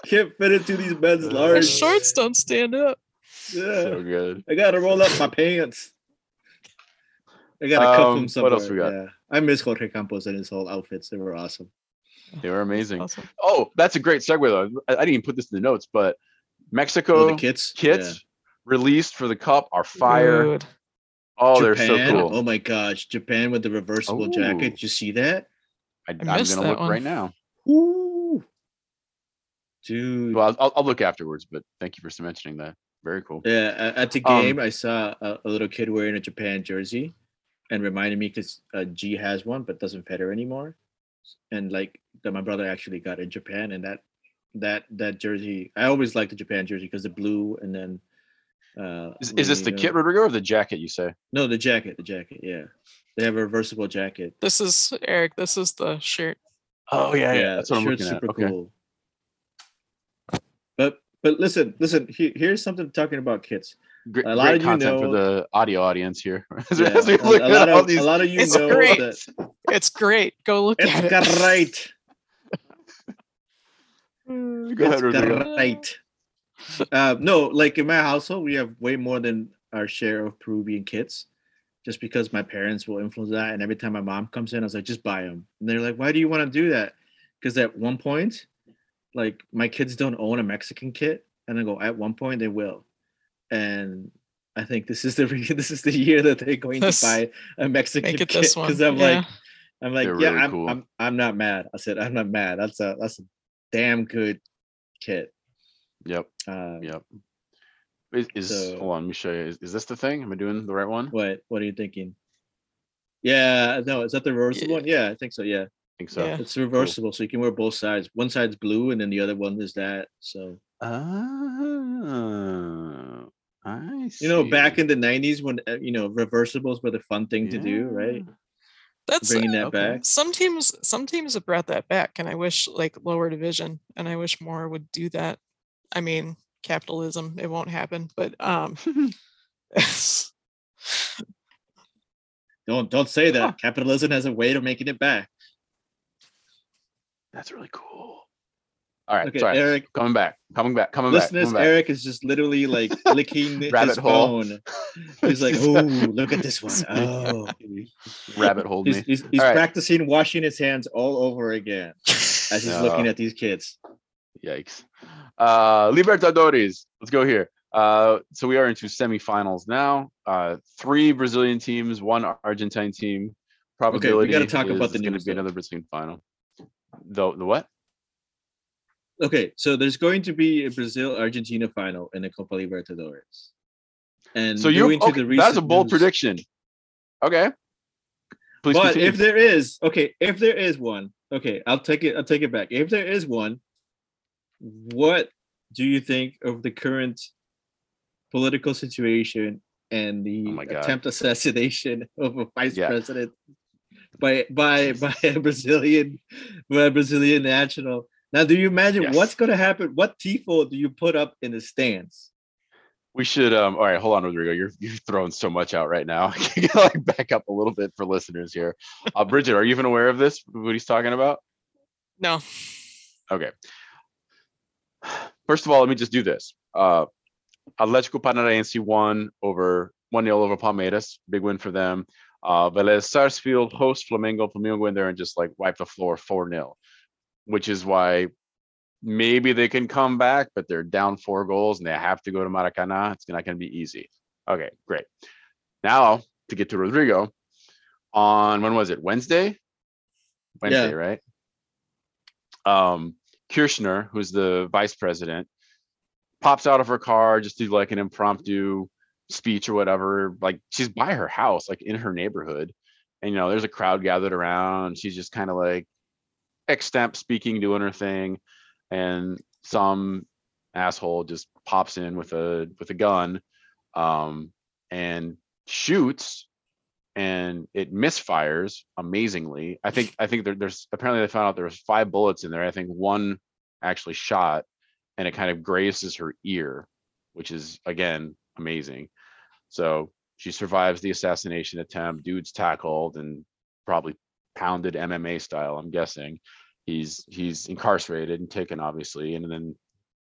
Speaker 2: Can't fit into these men's
Speaker 4: My
Speaker 2: large.
Speaker 4: shorts don't stand up.
Speaker 2: Yeah.
Speaker 3: So good.
Speaker 2: I gotta roll up my pants. I gotta cuff
Speaker 3: Um,
Speaker 2: him
Speaker 3: what
Speaker 2: somewhere.
Speaker 3: else we got?
Speaker 2: Yeah. I miss Jorge Campos and his whole outfits. They were awesome.
Speaker 3: They were amazing.
Speaker 4: Awesome.
Speaker 3: Oh, that's a great segue though. I, I didn't even put this in the notes, but Mexico
Speaker 2: Oh, the kits.
Speaker 3: kits released for the cup are fire.
Speaker 4: Dude.
Speaker 3: Oh, they're so cool.
Speaker 2: Oh my gosh, Japan with the reversible
Speaker 3: Ooh.
Speaker 2: jacket. Did you see that?
Speaker 3: I,
Speaker 4: I
Speaker 3: am gonna
Speaker 4: that
Speaker 3: look
Speaker 4: one.
Speaker 3: right now.
Speaker 2: Ooh. Dude.
Speaker 3: Well, I'll, I'll look afterwards, but thank you for mentioning that. Very cool.
Speaker 2: Yeah, at the
Speaker 3: Um,
Speaker 2: game, I saw a, a little kid wearing a Japan jersey, and reminded me because uh, G has one, but doesn't fit her anymore. And like that, my brother actually got in Japan, and that that that jersey, I always liked the Japan jersey because the blue, and then. Uh,
Speaker 3: Is, is this the
Speaker 2: you
Speaker 3: kit, Rodrigo, or the jacket? You say?
Speaker 2: No, the jacket, the jacket. Yeah, they have a reversible jacket.
Speaker 4: This is Eric. This is the shirt.
Speaker 3: Oh yeah, yeah. That's what I'm
Speaker 2: shirt's
Speaker 3: looking at.
Speaker 2: super
Speaker 3: Okay.
Speaker 2: cool. But but listen, listen. He, here's something talking about kits.
Speaker 3: Great,
Speaker 2: A lot
Speaker 3: great
Speaker 2: of you
Speaker 3: content for the audio audience here.
Speaker 2: Yeah, a, a lot of
Speaker 3: these,
Speaker 2: a lot of you
Speaker 4: It's
Speaker 2: know
Speaker 4: great.
Speaker 2: that
Speaker 4: It's great. Go look at it.
Speaker 2: it's great.
Speaker 3: Go ahead,
Speaker 2: It's
Speaker 3: Rodrigo.
Speaker 2: great. Uh, no, like in my household, we have way more than our share of Peruvian kits, just because my parents will influence that. And every time my mom comes in, I was like, just buy them. And they're like, why do you want to do that? Because at one point, like my kids don't own a Mexican kit, and I go, at one point they will, and I think this is the re- this is the year that they're going
Speaker 4: This-
Speaker 2: to buy a Mexican kit because I'm
Speaker 4: yeah.
Speaker 2: like, I'm like,
Speaker 3: They're
Speaker 2: yeah,
Speaker 3: really
Speaker 2: I'm,
Speaker 3: cool.
Speaker 2: I'm I'm not mad. I said I'm not mad. That's a that's a damn good kit.
Speaker 3: Yep,
Speaker 2: Uh,
Speaker 3: yep. Is, is
Speaker 2: So-
Speaker 3: hold on? Let me show you. Is, is this the thing? Am I doing the right one? I
Speaker 2: What What are you thinking? Yeah, no, is that the reversible
Speaker 4: Yeah.
Speaker 2: one? Yeah, I think so. Yeah,
Speaker 3: think so.
Speaker 4: Yeah.
Speaker 2: it's reversible, so you can wear both sides. One side's blue, and then the other one is that. So
Speaker 3: Oh, I see.
Speaker 2: you know, back in the '90s when uh, you know reversibles were the fun thing to do, right?
Speaker 3: Yeah.
Speaker 4: That's
Speaker 2: bringing that
Speaker 3: okay.
Speaker 2: back.
Speaker 4: some teams. Some teams have brought that back, and I wish like lower division, and I wish more would do that. I mean, capitalism. It won't happen, but um.
Speaker 2: Don't don't say that. Capitalism has a way of making it back.
Speaker 3: That's really cool. All right,
Speaker 2: Okay,
Speaker 3: sorry.
Speaker 2: Eric.
Speaker 3: Coming back, coming back, coming back.
Speaker 2: Listeners, Eric is just literally like licking his
Speaker 3: Rabbit hole.
Speaker 2: phone. He's like, oh, look at this one. Oh.
Speaker 3: rabbit hole.
Speaker 2: He's,
Speaker 3: me.
Speaker 2: he's, he's
Speaker 3: All right.
Speaker 2: practicing washing his hands all over again as he's looking at these kids.
Speaker 3: Yikes. Uh Libertadores. Let's go here. Uh so we are into semifinals now. Uh three Brazilian teams, one Argentine team. Probability
Speaker 2: talk about
Speaker 3: is
Speaker 2: the
Speaker 3: it's gonna be another Brazilian final. The the what?
Speaker 2: Okay, so there's going to be a Brazil Argentina final in the Copa Libertadores. And
Speaker 3: So you
Speaker 2: going to
Speaker 3: okay,
Speaker 2: the
Speaker 3: that's a bold
Speaker 2: news-
Speaker 3: prediction. Okay. Please
Speaker 2: but
Speaker 3: continue.
Speaker 2: if there is, okay, if there is one, okay, I'll take it. I'll take it back. If there is one, what do you think of the current political situation and the
Speaker 3: Oh
Speaker 2: attempt assassination of a vice
Speaker 3: Yeah.
Speaker 2: president by by by a Brazilian by a Brazilian national? Now, do you imagine
Speaker 3: Yes.
Speaker 2: what's going to happen? What tifo do you put up in the stands?
Speaker 3: We should um all right, hold on, Rodrigo. You're you're throwing so much out right now. I gotta like back up a little bit for listeners here. Uh Bridget, are you even aware of this? What he's talking about?
Speaker 4: No.
Speaker 3: Okay. First of all, let me just do this. Uh Atletico Paranaense won over 1 0 over Palmeiras. Big win for them. Uh Velez Sarsfield host Flamengo. Flamengo go in there and just like wipe the floor 4 0, which is why maybe they can come back, but they're down four goals and they have to go to Maracana. It's not going to be easy. Okay, great. Now to get to Rodrigo on when was it? Wednesday? Wednesday,
Speaker 2: Yeah.
Speaker 3: right? Um, Kirchner, who's the vice president, pops out of her car just do like an impromptu speech or whatever. Like she's by her house, like in her neighborhood. And you know, there's a crowd gathered around. She's just kind of like extemp speaking, doing her thing, and some asshole just pops in with a with a gun um and shoots and it misfires amazingly. I think i think there, there's apparently they found out there was five bullets in there i think one actually shot and it kind of grazes her ear which is again amazing. So she survives the assassination attempt dude's tackled and probably pounded mma style i'm guessing. He's he's incarcerated and taken obviously and then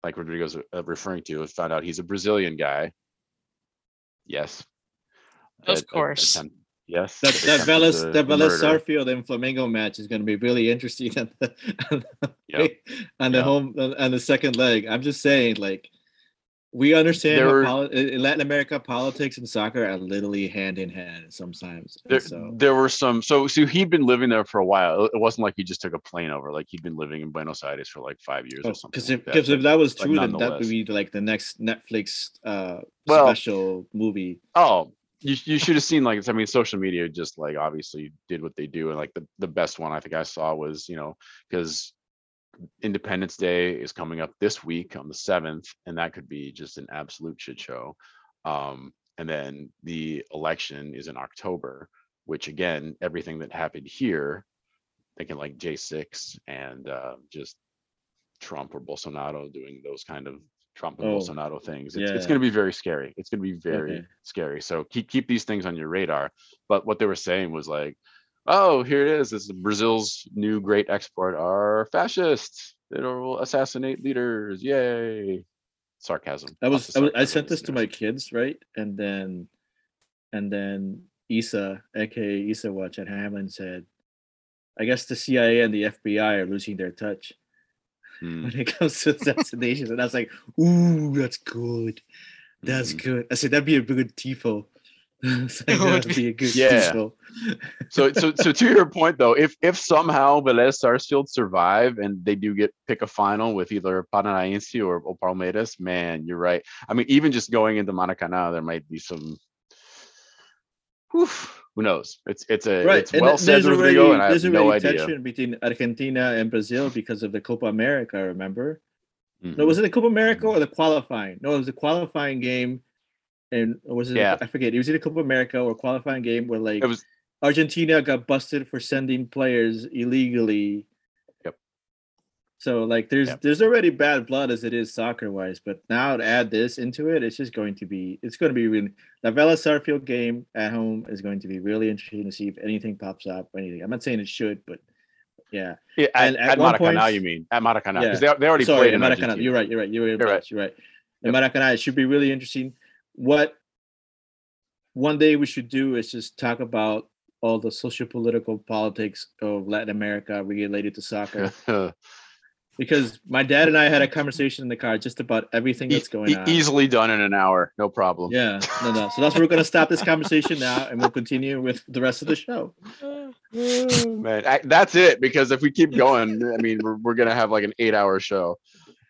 Speaker 3: like rodrigo's uh, referring to found out he's a brazilian guy. Yes.
Speaker 4: Of
Speaker 3: At- at-
Speaker 4: course.
Speaker 3: Yes
Speaker 2: That that
Speaker 3: Velez
Speaker 2: that
Speaker 3: Velez.
Speaker 2: Sarsfield and Flamengo match is going to be really interesting on the, on the,
Speaker 3: Yep.
Speaker 2: on the
Speaker 3: Yep.
Speaker 2: home on on the second leg. I'm just saying, like, we understand
Speaker 3: were-
Speaker 2: poli- in Latin America politics and soccer are literally hand in hand sometimes.
Speaker 3: there,
Speaker 2: so
Speaker 3: there were some so so he'd been living there for a while it wasn't like he just took a plane over like he'd been living in buenos aires for like five years or something
Speaker 2: because
Speaker 3: like
Speaker 2: if
Speaker 3: that,
Speaker 2: because if that was true, then that would be like the next Netflix uh
Speaker 3: Well-
Speaker 2: special movie.
Speaker 3: Oh, you you should have seen like I mean, social media just like obviously did what they do, and like the the best one I think I saw was you know because Independence Day is coming up this week on the seventh, and that could be just an absolute shit show. Um, and then the election is in October, which again, everything that happened here, thinking like J six and uh, just Trump or Bolsonaro doing those kind of Trump and
Speaker 2: Oh,
Speaker 3: Bolsonaro things. It's, it's going to be very scary. It's going to be very
Speaker 2: Okay.
Speaker 3: scary. So keep keep these things on your radar. But what they were saying was like, oh, here it is. This is Brazil's new great export are fascists. It'll assassinate leaders. Yay. Sarcasm.
Speaker 2: I was,
Speaker 3: of
Speaker 2: I was I sent this to my kids, right? And then and then Issa, aka Issa Watch at Hamlin said, I guess the CIA and the FBI are losing their touch
Speaker 3: Hmm.
Speaker 2: when it comes to assassinations. and I was like, ooh, that's good. That's
Speaker 3: Mhm.
Speaker 2: good. I said that'd be a good tifo. It's like,
Speaker 4: It would
Speaker 2: that'd be a good
Speaker 3: Yeah.
Speaker 2: tifo.
Speaker 3: so so so to your point though, if if somehow Velez Sarsfield survive and they do get pick a final with either Paranaense or, or Palmeiras, man, you're right. I mean, even just going into Maracana, there might be some. Whew, who knows? It's it's a
Speaker 2: right.
Speaker 3: it's
Speaker 2: and
Speaker 3: well
Speaker 2: th-
Speaker 3: said,
Speaker 2: there's
Speaker 3: Rodrigo,
Speaker 2: already,
Speaker 3: and I
Speaker 2: there's
Speaker 3: have no
Speaker 2: already
Speaker 3: idea.
Speaker 2: tension between Argentina and Brazil because of the Copa America, remember? No,
Speaker 3: Mhm.
Speaker 2: was it the Copa America or the qualifying? No, it was the qualifying game. And was it?
Speaker 3: Yeah.
Speaker 2: I forget. It was either Copa America or qualifying game where like
Speaker 3: It was
Speaker 2: Argentina got busted for sending players illegally.
Speaker 3: Yep.
Speaker 2: So like, there's
Speaker 3: Yep.
Speaker 2: there's already bad blood as it is soccer wise, but now to add this into it, it's just going to be it's going to be really the Velez Sarsfield game at home is going to be really interesting to see if anything pops up or anything. I'm not saying it should, but Yeah.
Speaker 3: Yeah, at,
Speaker 2: And at
Speaker 3: at Maracanã,
Speaker 2: point-
Speaker 3: you mean at Maracanã
Speaker 2: Yeah.
Speaker 3: because they, they already
Speaker 2: Sorry,
Speaker 3: played
Speaker 2: in Maracanã.
Speaker 3: Argentina.
Speaker 2: You're right. You're right. You're right.
Speaker 3: You're right.
Speaker 2: You're right. In Maracanã, it should be really interesting. What one day we should do is just talk about all the social political politics of Latin America related to soccer. because my dad and I had a conversation in the car just about everything that's going
Speaker 3: E-
Speaker 2: on.
Speaker 3: easily done in an hour, no problem.
Speaker 2: Yeah, no, no. So that's where we're gonna stop this conversation now, and we'll continue with the rest of the show.
Speaker 3: Man, I, that's it. Because if we keep going, I mean, we're, we're gonna have like an eight-hour show.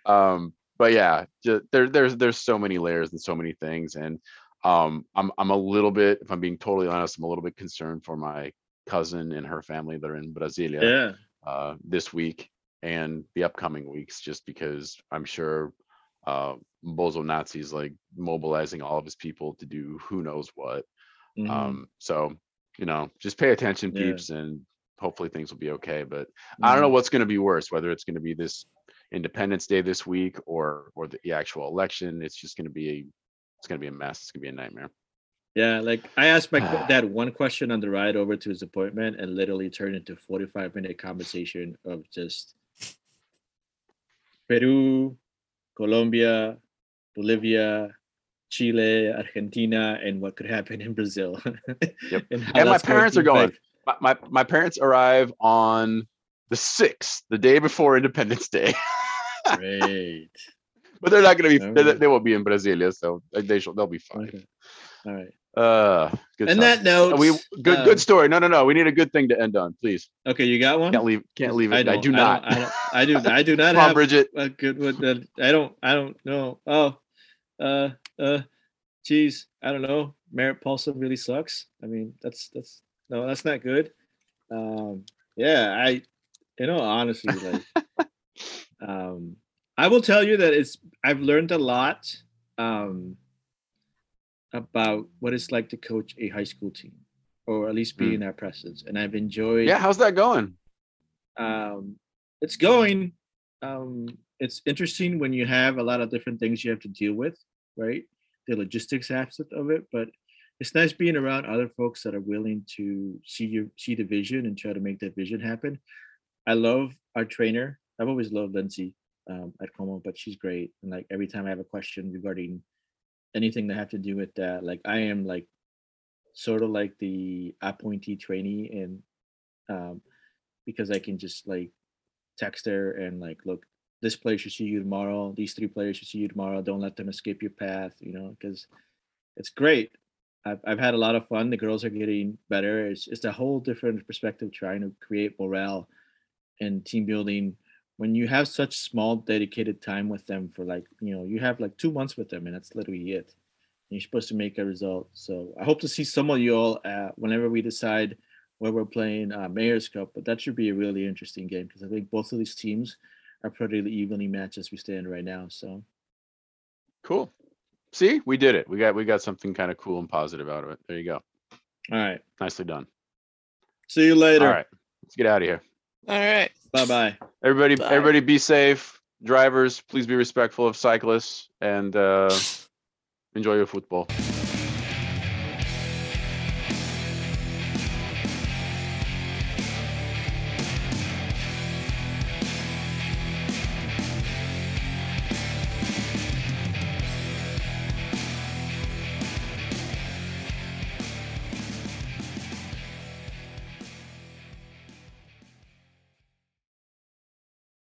Speaker 3: Um, but yeah, ju- there, there's there's so many layers and so many things, and um, I'm I'm a little bit, if I'm being totally honest, I'm a little bit concerned for my cousin and her family that are in Brasilia
Speaker 2: Yeah,
Speaker 3: uh, this week and the upcoming weeks, just because I'm sure uh, Bozo Nazi's like mobilizing all of his people to do who knows what.
Speaker 2: mhm.
Speaker 3: Um, so you know, just pay attention,
Speaker 2: Yeah.
Speaker 3: peeps, and hopefully things will be okay. But I don't know
Speaker 2: Mhm.
Speaker 3: what's going to be worse, whether it's going to be this Independence Day this week or or the, actual election. It's just going to be a it's going to be a mess. It's going to be a nightmare.
Speaker 2: Yeah, like I asked my dad one question on the ride over to his appointment, and literally turned into forty-five minute conversation of just Peru, Colombia, Bolivia, Chile, Argentina, and what could happen in Brazil.
Speaker 3: Yep.
Speaker 2: and
Speaker 3: And my parents are going. My, my my parents arrive on the sixth, the day before Independence Day.
Speaker 2: Great.
Speaker 3: but they're not going to be. They, they won't be in Brasilia, so uh, they they shall, they'll be fine.
Speaker 2: Okay. All right.
Speaker 3: Uh, good.
Speaker 2: And that note,
Speaker 3: we good
Speaker 2: uh,
Speaker 3: good story. No, no, no. We need a good thing to end on, please.
Speaker 2: Okay, you got one.
Speaker 3: Can't leave. Can't leave it. I,
Speaker 2: don't-
Speaker 3: do not.
Speaker 2: I, don't, I do. I do not
Speaker 3: Come on,
Speaker 2: have
Speaker 3: Bridget.
Speaker 2: a good one. I don't. I don't know. Oh, uh, uh, geez, I don't know. Merritt Paulson really sucks. I mean, that's that's no, that's not good. Um, yeah, I, you know, honestly, like, um, I will tell you that it's. I've learned a lot. Um, about what it's like to coach a high school team, or at least be
Speaker 3: Mm.
Speaker 2: in their presence, and I've enjoyed
Speaker 3: Yeah, how's that going?
Speaker 2: um, it's going. Um, it's interesting when you have a lot of different things you have to deal with, right? The logistics aspect of it, but it's nice being around other folks that are willing to see you see the vision and try to make that vision happen. I love our trainer. I've always loved Lindsay um, at Como, but she's great. And like every time I have a question regarding anything that have to do with that, like I am like sort of like the appointee trainee and um, because I can just like text her and like, look, this player should see you tomorrow. These three players should see you tomorrow. Don't let them escape your path, you know, because it's great. I've, I've had a lot of fun. The girls are getting better. It's, it's a whole different perspective trying to create morale and team building when you have such small dedicated time with them for like, you know, you have like two months with them and that's literally it. And you're supposed to make a result. So I hope to see some of you all uh, whenever we decide where we're playing uh, Mayor's Cup, but that should be a really interesting game because I think both of these teams are pretty evenly matched as we stand right now. So
Speaker 3: Cool. See, we did it. We got we got something kind of cool and positive out of it. There you go.
Speaker 2: all right,
Speaker 3: Nicely done.
Speaker 2: see you later.
Speaker 3: All right, let's get out of here.
Speaker 4: All right.
Speaker 2: Bye bye.
Speaker 3: Everybody,
Speaker 4: Bye.
Speaker 3: everybody, be safe. Drivers, please be respectful of cyclists and uh, enjoy your football.